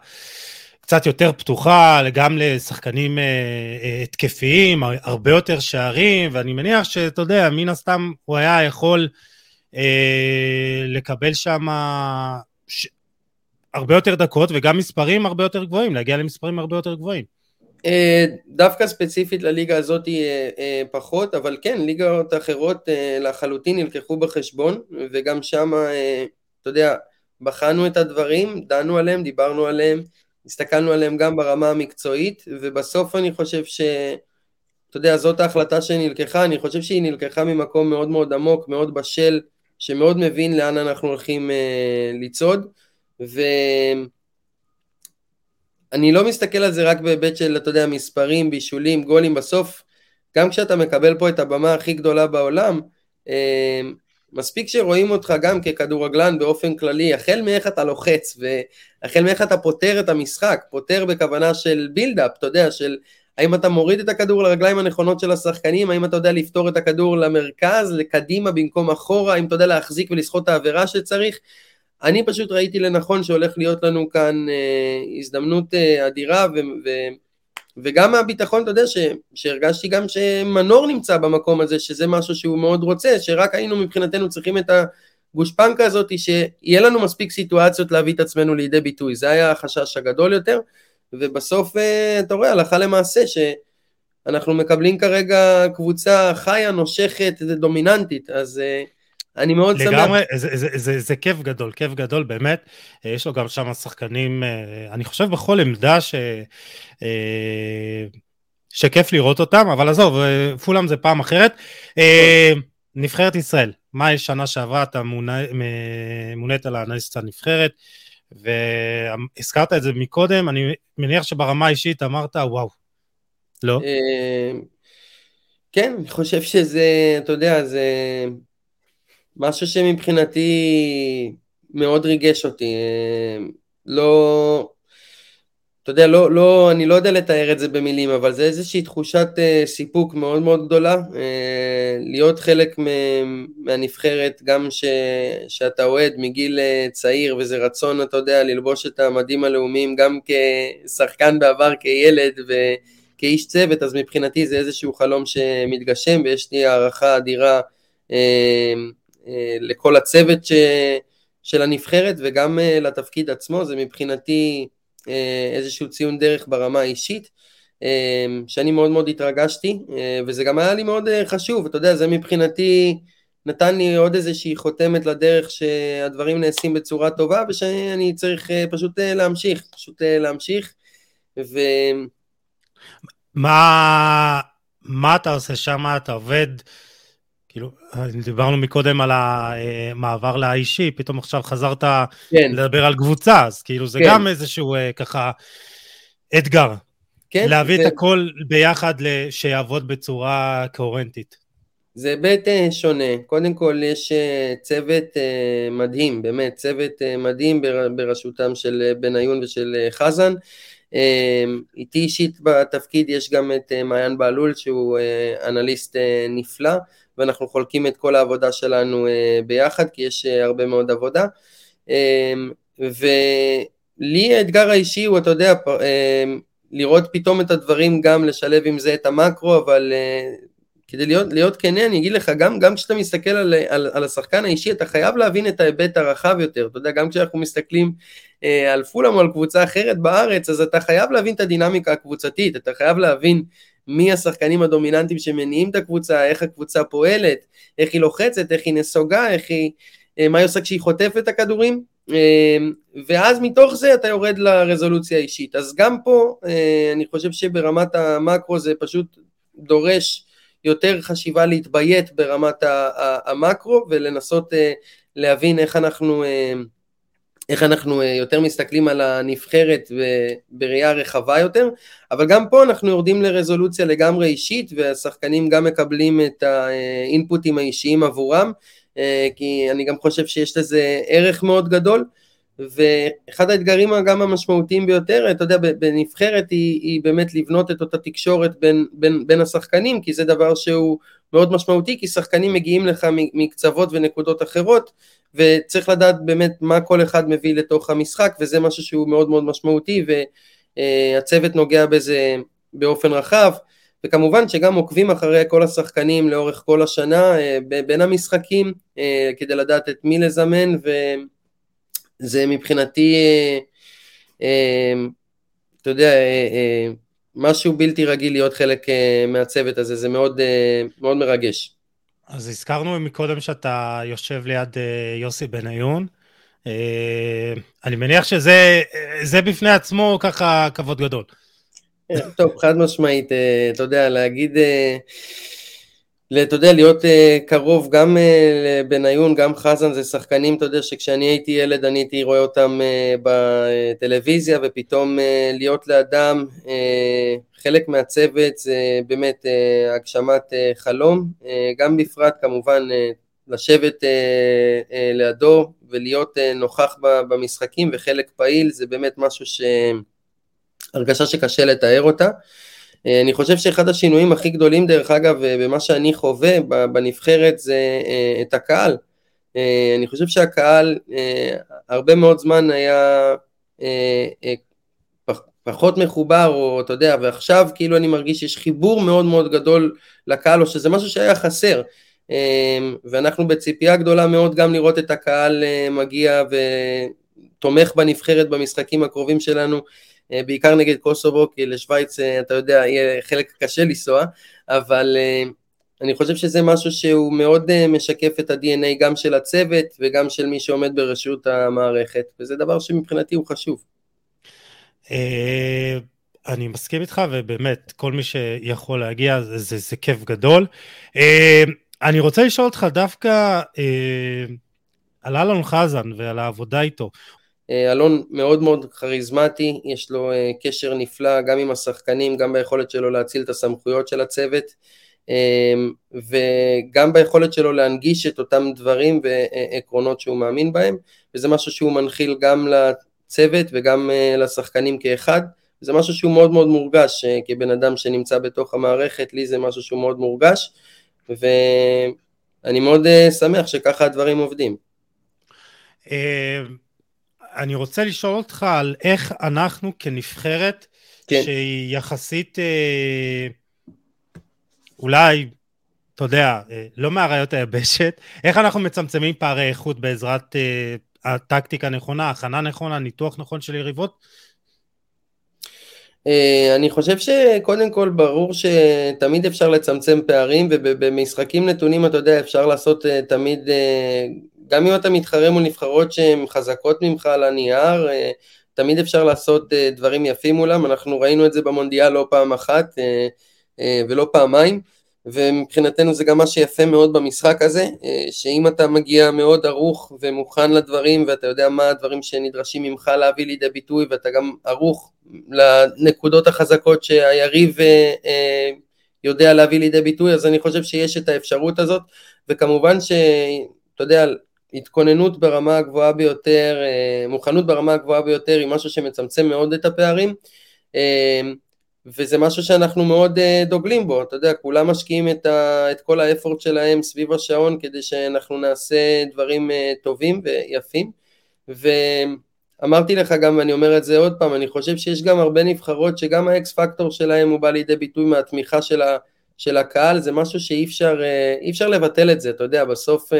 קצת יותר פתוחה, גם לשחקנים אה, אה, התקפיים, הרבה יותר שערים, ואני מניח שאתה יודע, מן הסתם הוא היה יכול אה, לקבל שם ש... הרבה יותר דקות וגם מספרים הרבה יותר גבוהים, להגיע למספרים הרבה יותר גבוהים. אה, דווקא ספציפית לליגה הזאת אה, אה, פחות, אבל כן, ליגות אחרות לחלוטין נלקחו בחשבון, וגם שם, אתה יודע, בחנו את הדברים, דנו עליהם, דיברנו עליהם, הסתכלנו עליהם גם ברמה המקצועית, ובסוף אני חושב ש... אתה יודע, זאת ההחלטה שנלקחה, אני חושב שהיא נלקחה ממקום מאוד מאוד עמוק, מאוד בשל, שמאוד מבין לאן אנחנו הולכים לצעוד, ואני לא מסתכל על זה רק בהיבט של, אתה יודע, מספרים, בישולים, גולים, בסוף, גם כשאתה מקבל פה את הבמה הכי גדולה בעולם, אה, מספיק שרואים אותך גם ככדורגלן באופן כללי, החל מאיך אתה לוחץ והחל מאיך אתה פותר את המשחק, פותר בכוונה של בילדאפ, אתה יודע, של האם אתה מוריד את הכדור לרגליים הנכונות של השחקנים, האם אתה יודע לפתור את הכדור למרכז, לקדימה במקום אחורה, האם אתה יודע להחזיק ולסחוט את העבירה שצריך. אני פשוט ראיתי לנכון שהולך להיות לנו כאן אה, הזדמנות אה, אדירה ו- ו- וגם מהביטחון, אתה יודע, ש, שהרגשתי גם שמנור נמצא במקום הזה, שזה משהו שהוא מאוד רוצה, שרק היינו מבחינתנו צריכים את הגושפנקה הזאת, שיהיה לנו מספיק סיטואציות להביא את עצמנו לידי ביטוי. זה היה החשש הגדול יותר, ובסוף, אה, אתה רואה, הלכה למעשה, שאנחנו מקבלים כרגע קבוצה חיה, נושכת, דומיננטית, אז... אה, אני מאוד לגמרי, שמח. לגמרי, זה, זה, זה, זה כיף גדול, כיף גדול באמת. אה, יש לו גם שם שחקנים, אה, אני חושב בכל עמדה ש... אה, שכיף לראות אותם, אבל עזוב, פולאם זה פעם אחרת. נבחרת ישראל, מאי שנה שעברה אתה מונית על האנליסט הנבחרת, והזכרת את זה מקודם, אני מניח שברמה האישית אמרת וואו, לא? כן, אני חושב שזה, אתה יודע, זה... משהו שמבחינתי מאוד ריגש אותי. אה, לא, אתה יודע, לא, לא, אני לא יודע לתאר את זה במילים, אבל זה איזושהי תחושת uh, סיפוק מאוד מאוד גדולה, uh, להיות חלק מהנבחרת, גם ש, שאתה אוהד מגיל uh, צעיר, וזה רצון, אתה יודע, ללבוש את המדים הלאומיים, גם כשחקן בעבר, כילד וכאיש צוות, אז מבחינתי זה איזשהו חלום שמתגשם, ויש לי הערכה אדירה. אה, לכל הצוות ש, של הנבחרת וגם אה, לתפקיד עצמו, זה מבחינתי אה, איזשהו ציון דרך ברמה האישית, שאני מאוד מאוד התרגשתי, וזה גם היה לי מאוד חשוב, אתה יודע, זה מבחינתי נתן לי עוד איזושהי חותמת לדרך שהדברים נעשים בצורה טובה ושאני צריך פשוט להמשיך, פשוט להמשיך. ו... מה, מה אתה עושה שם? אתה עובד כאילו, דיברנו מקודם על המעבר לאישי, פתאום עכשיו חזרת כן. לדבר על קבוצה, אז כאילו זה כן. גם איזשהו אה, ככה אתגר. כן. להביא זה... את הכל ביחד שיעבוד בצורה קוהרנטית. זה היבט אה, שונה. קודם כל יש אה, צוות מדהים, באמת, צוות מדהים בראשותם של בניון ושל חזן. איתי אישית בתפקיד יש גם את מעיין בהלול שהוא אנליסט נפלא. ואנחנו חולקים את כל העבודה שלנו אה, ביחד, כי יש אה, הרבה מאוד עבודה. אמ, ולי האתגר האישי הוא, אתה יודע, אמ, לראות פתאום את הדברים, גם לשלב עם זה את המקרו, אבל כדי להיות, להיות כנה, אני אגיד לך, גם, גם כשאתה מסתכל על, על, על השחקן האישי, אתה חייב להבין את ההיבט הרחב יותר. אתה יודע, גם כשאנחנו מסתכלים אה, על פולאם או על קבוצה אחרת בארץ, אז אתה חייב להבין את הדינמיקה הקבוצתית, אתה חייב להבין מי השחקנים הדומיננטיים שמניעים את הקבוצה, איך הקבוצה פועלת, איך היא לוחצת, איך היא נסוגה, איך היא, אה, מה היא עושה כשהיא חוטפת את הכדורים, אה, ואז מתוך זה אתה יורד לרזולוציה האישית. אז גם פה, אה, אני חושב שברמת המקרו זה פשוט דורש יותר חשיבה להתביית ברמת המקרו ולנסות להבין איך אנחנו, איך אנחנו אה, יותר מסתכלים על הנבחרת בראייה רחבה יותר, אבל גם פה אנחנו יורדים לרזולוציה לגמרי אישית והשחקנים גם מקבלים את האינפוטים האישיים עבורם, כי אני גם חושב שיש לזה ערך מאוד גדול. ואחד האתגרים גם המשמעותיים ביותר, אתה יודע, בנבחרת היא, היא באמת לבנות את אותה תקשורת בין, בין, בין השחקנים, כי זה דבר שהוא מאוד משמעותי, כי שחקנים מגיעים לך מקצוות ונקודות אחרות, וצריך לדעת באמת מה כל אחד מביא לתוך המשחק, וזה משהו שהוא מאוד מאוד משמעותי, והצוות נוגע בזה באופן רחב. וכמובן שגם עוקבים אחרי כל השחקנים לאורך כל השנה אה, בין המשחקים אה, כדי לדעת את מי לזמן ו... זה מבחינתי, אה, אה, אתה יודע, אה, משהו בלתי רגיל להיות חלק מהצוות הזה, זה מאוד, מאוד מרגש. אז הזכרנו מקודם שאתה יושב ליד יוסי בניון. אני מניח שזה בפני עצמו ככה כבוד גדול. טוב, חד משמעית, אתה יודע, להגיד... אתה יודע, להיות uh, קרוב גם uh, לבניון, גם חזן, זה שחקנים, אתה יודע, שכשאני הייתי ילד אני הייתי רואה אותם uh, בטלוויזיה, ופתאום להיות לאדם, חלק מהצוות זה באמת הגשמת חלום, גם בפרט כמובן לשבת לידו ולהיות נוכח במשחקים וחלק פעיל, זה באמת משהו ש... הרגשה שקשה לתאר אותה. אה, אני חושב שאחד השינויים הכי גדולים דרך אגב אה, במה שאני חווה בנבחרת זה אה, את הקהל. אני חושב שהקהל הרבה מאוד זמן היה פחות מחובר או אתה יודע ועכשיו כאילו אני מרגיש שיש חיבור מאוד מאוד גדול לקהל או שזה משהו שהיה חסר ואנחנו בציפייה גדולה מאוד גם לראות את הקהל מגיע ותומך בנבחרת במשחקים הקרובים שלנו בעיקר נגד קוסובו, כי לשוויץ, אה, אתה יודע, יהיה חלק קשה לנסוע, אבל אה, אני חושב שזה משהו שהוא מאוד משקף את ה-DNA גם של הצוות וגם של מי שעומד ברשות המערכת, וזה דבר שמבחינתי הוא חשוב. אני מסכים איתך, ובאמת, כל מי שיכול להגיע, זה, זה, זה כיף גדול. אני רוצה לשאול אותך דווקא על אלון חזן ועל העבודה איתו. אה, אלון מאוד מאוד כריזמטי, יש לו אה, קשר נפלא גם עם השחקנים, גם ביכולת שלו להציל את הסמכויות של הצוות אה, וגם ביכולת שלו להנגיש את אותם דברים ועקרונות שהוא מאמין בהם וזה משהו שהוא מנחיל גם לצוות וגם לשחקנים כאחד זה משהו שהוא מאוד מאוד מורגש כבן אדם שנמצא בתוך המערכת, לי זה משהו שהוא מאוד מורגש ואני מאוד שמח שככה הדברים עובדים. אני רוצה לשאול אותך על איך אנחנו כנבחרת, כן. שהיא יחסית אה, אולי, אתה יודע, אה, לא מהראיות היבשת, איך אנחנו מצמצמים פערי איכות בעזרת אה, הטקטיקה נכונה, הכנה נכונה, ניתוח נכון של יריבות? אה, אני חושב שקודם כל ברור שתמיד אפשר לצמצם פערים ובמשחקים נתונים אתה יודע אפשר לעשות אה, תמיד אה, גם אם אתה מתחרה מול נבחרות שהן חזקות ממך על הנייר, אה, תמיד אפשר לעשות אה, דברים יפים מולם, אנחנו ראינו את זה במונדיאל לא פעם אחת אה, ולא פעמיים, ומבחינתנו זה גם מה שיפה מאוד במשחק הזה, שאם אתה מגיע מאוד ערוך ומוכן לדברים ואתה יודע מה הדברים שנדרשים ממך להביא לידי ביטוי ואתה גם ערוך לנקודות החזקות שהיריב יודע להביא לידי ביטוי, אז אני חושב שיש את האפשרות הזאת, וכמובן שאתה יודע, התכוננות ברמה הגבוהה ביותר, אה, מוכנות ברמה הגבוהה ביותר היא משהו שמצמצם מאוד את הפערים אה, וזה משהו שאנחנו מאוד אה, דוגלים בו, אתה יודע, כולם משקיעים את, ה, את כל האפורט שלהם סביב השעון כדי שאנחנו נעשה דברים טובים ויפים. אמרתי לך גם, ואני אומר את זה עוד פעם, אני חושב שיש גם הרבה נבחרות שגם האקס פקטור שלהם הוא בא לידי ביטוי מהתמיכה של, ה, של הקהל, זה משהו שאי אפשר, אפשר לבטל את זה, אתה יודע, בסוף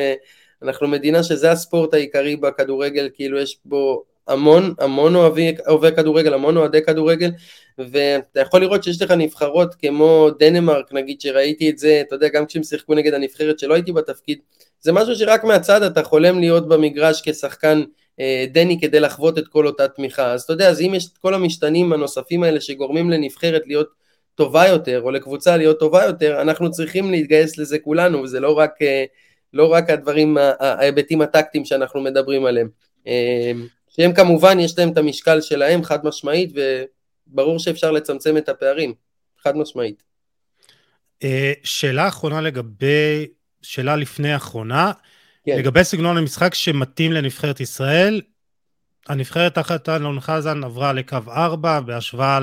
אנחנו מדינה שזה הספורט העיקרי בכדורגל, כאילו יש בו המון המון אוהבי, אוהבי כדורגל, המון אוהדי כדורגל, ואתה יכול לראות שיש לך נבחרות כמו דנמרק, נגיד שראיתי את זה, אתה יודע, גם כשהם שיחקו נגד הנבחרת שלא הייתי בתפקיד, זה משהו שרק מהצד אתה חולם להיות במגרש כשחקן אה, דני כדי לחוות את כל אותה תמיכה. אז אתה יודע, אז אם יש את כל המשתנים הנוספים האלה שגורמים לנבחרת להיות טובה יותר, או לקבוצה להיות טובה יותר, אנחנו צריכים להתגייס לזה כולנו, וזה לא רק, אה, לא רק הדברים, ההיבטים הטקטיים שאנחנו מדברים עליהם. אה, שהם כמובן, יש להם את המשקל שלהם, חד משמעית, וברור שאפשר לצמצם את הפערים, חד משמעית. שאלה אחרונה לגבי, שאלה לפני האחרונה, כן. לגבי סגנון המשחק שמתאים לנבחרת ישראל, הנבחרת תחת אלון חזן עברה לקו 4 בהשוואה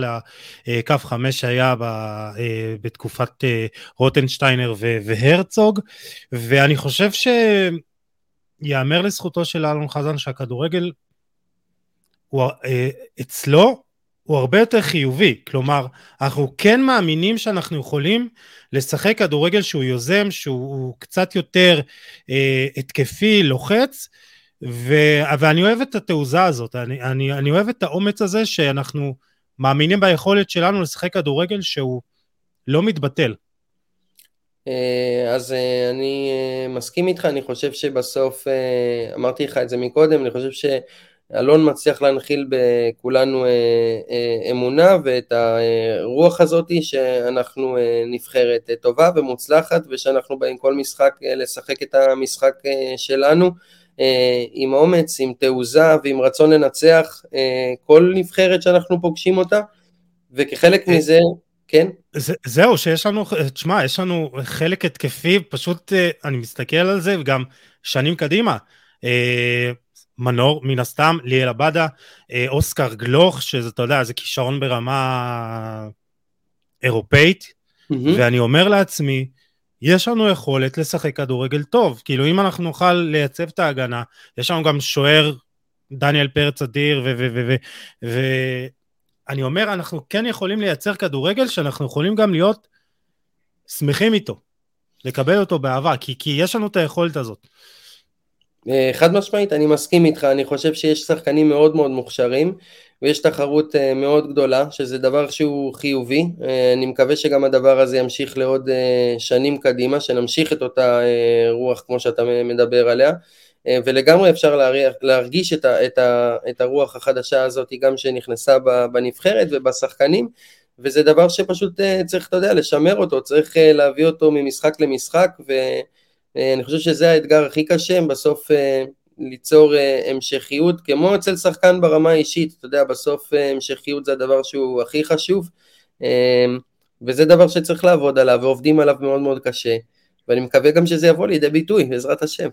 לקו 5 שהיה אה, בתקופת אה, רוטנשטיינר והרצוג. ואני חושב שיאמר לזכותו של אלון חזן שהכדורגל הוא אה, אצלו הוא הרבה יותר חיובי, כלומר אנחנו כן מאמינים שאנחנו יכולים לשחק כדורגל שהוא יוזם, שהוא קצת יותר התקפי, לוחץ, ו, ואני אוהב את התעוזה הזאת, אני, אני, אני אוהב את האומץ הזה שאנחנו מאמינים ביכולת שלנו לשחק כדורגל שהוא לא מתבטל. אה, אז אה, אני אה, מסכים איתך, אני חושב שבסוף, אמרתי לך את זה מקודם, אני חושב ש... אלון מצליח להנחיל בכולנו אמונה ואת הרוח הזאתי שאנחנו נבחרת טובה ומוצלחת ושאנחנו באים כל משחק לשחק את המשחק שלנו עם אומץ, עם תעוזה ועם רצון לנצח כל נבחרת שאנחנו פוגשים אותה וכחלק מזה כן? זה, זהו, שיש לנו, תשמע, יש לנו חלק התקפי, פשוט אני מסתכל על זה וגם שנים קדימה. מנור, מן הסתם, ליאל עבדה, אה, אוסקר גלוך, שזה, אתה יודע, זה כישרון ברמה אירופאית, mm-hmm. ואני אומר לעצמי, יש לנו יכולת לשחק כדורגל טוב, כאילו אם אנחנו נוכל לייצב את ההגנה, יש לנו גם שוער, דניאל פרץ אדיר, ואני אומר, אנחנו כן יכולים לייצר כדורגל שאנחנו יכולים גם להיות שמחים איתו, לקבל אותו באהבה, כי, כי יש לנו את היכולת הזאת. אה, חד משמעית, אני מסכים איתך, אני חושב שיש שחקנים מאוד מאוד מוכשרים ויש תחרות אה, מאוד גדולה, שזה דבר שהוא חיובי, אה, אני מקווה שגם הדבר הזה ימשיך לעוד שנים קדימה, שנמשיך את אותה רוח כמו שאתה מדבר עליה, ולגמרי אפשר להרגיש את, ה, את, ה, את הרוח החדשה הזאת גם שנכנסה בנבחרת ובשחקנים, וזה דבר שפשוט צריך, אתה יודע, לשמר אותו, צריך להביא אותו ממשחק למשחק, ו... אה, אני חושב שזה האתגר הכי קשה, בסוף אה, ליצור אה, המשכיות, כמו אצל שחקן ברמה האישית, אתה יודע, בסוף המשכיות זה הדבר שהוא הכי חשוב, וזה דבר שצריך לעבוד עליו, ועובדים עליו מאוד מאוד קשה, ואני מקווה גם שזה יבוא לידי ביטוי, בעזרת השם.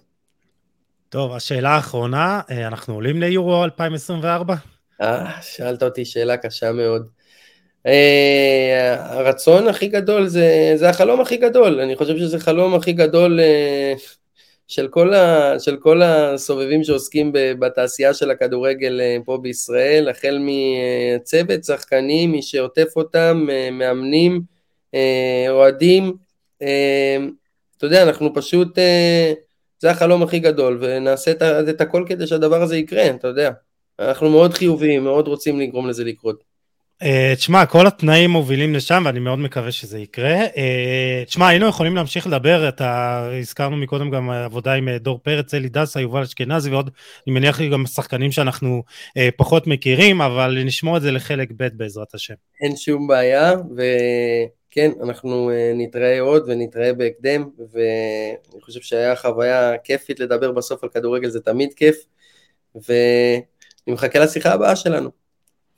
טוב, השאלה האחרונה, אנחנו עולים ליורו 2024? אה, שאלת אותי שאלה קשה מאוד. אה, הרצון הכי גדול זה, זה החלום הכי גדול, אני חושב שזה חלום הכי גדול אה, של כל, ה, של כל הסובבים שעוסקים בתעשייה של הכדורגל אה, פה בישראל, החל מצוות, שחקנים, מי שעוטף אותם, מאמנים, אוהדים, אתה יודע, אנחנו פשוט, זה החלום הכי גדול, ונעשה את, את הכל כדי שהדבר הזה יקרה, אתה יודע. אנחנו מאוד חיוביים, מאוד רוצים לגרום לזה לקרות. אה, תשמע, כל התנאים מובילים לשם ואני מאוד מקווה שזה יקרה. אה, תשמע, היינו יכולים להמשיך לדבר, אתה, הזכרנו מקודם גם עבודה עם אה, דור פרץ, אלי דסה, יובל אשכנזי ועוד, אני מניח גם שחקנים שאנחנו פחות מכירים, אבל נשמור את זה לחלק ב' בעזרת השם. אין שום בעיה, וכן, אנחנו נתראה עוד ונתראה בהקדם, ואני חושב שהיה חוויה כיפית לדבר בסוף על כדורגל, זה תמיד כיף, ואני מחכה לשיחה הבאה שלנו.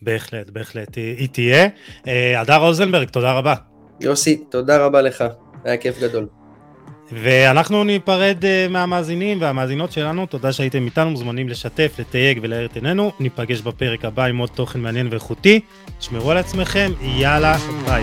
בהחלט, בהחלט, היא תהיה. אה, הדר רוזנברג, תודה רבה. יוסי, תודה רבה לך, היה כיף גדול. ואנחנו ניפרד אה, מהמאזינים והמאזינות שלנו, תודה שהייתם איתנו, מוזמנים לשתף, לתייג ולהאיר את עינינו, ניפגש בפרק הבא עם עוד תוכן מעניין ואיכותי, תשמרו על עצמכם, יאללה, ביי.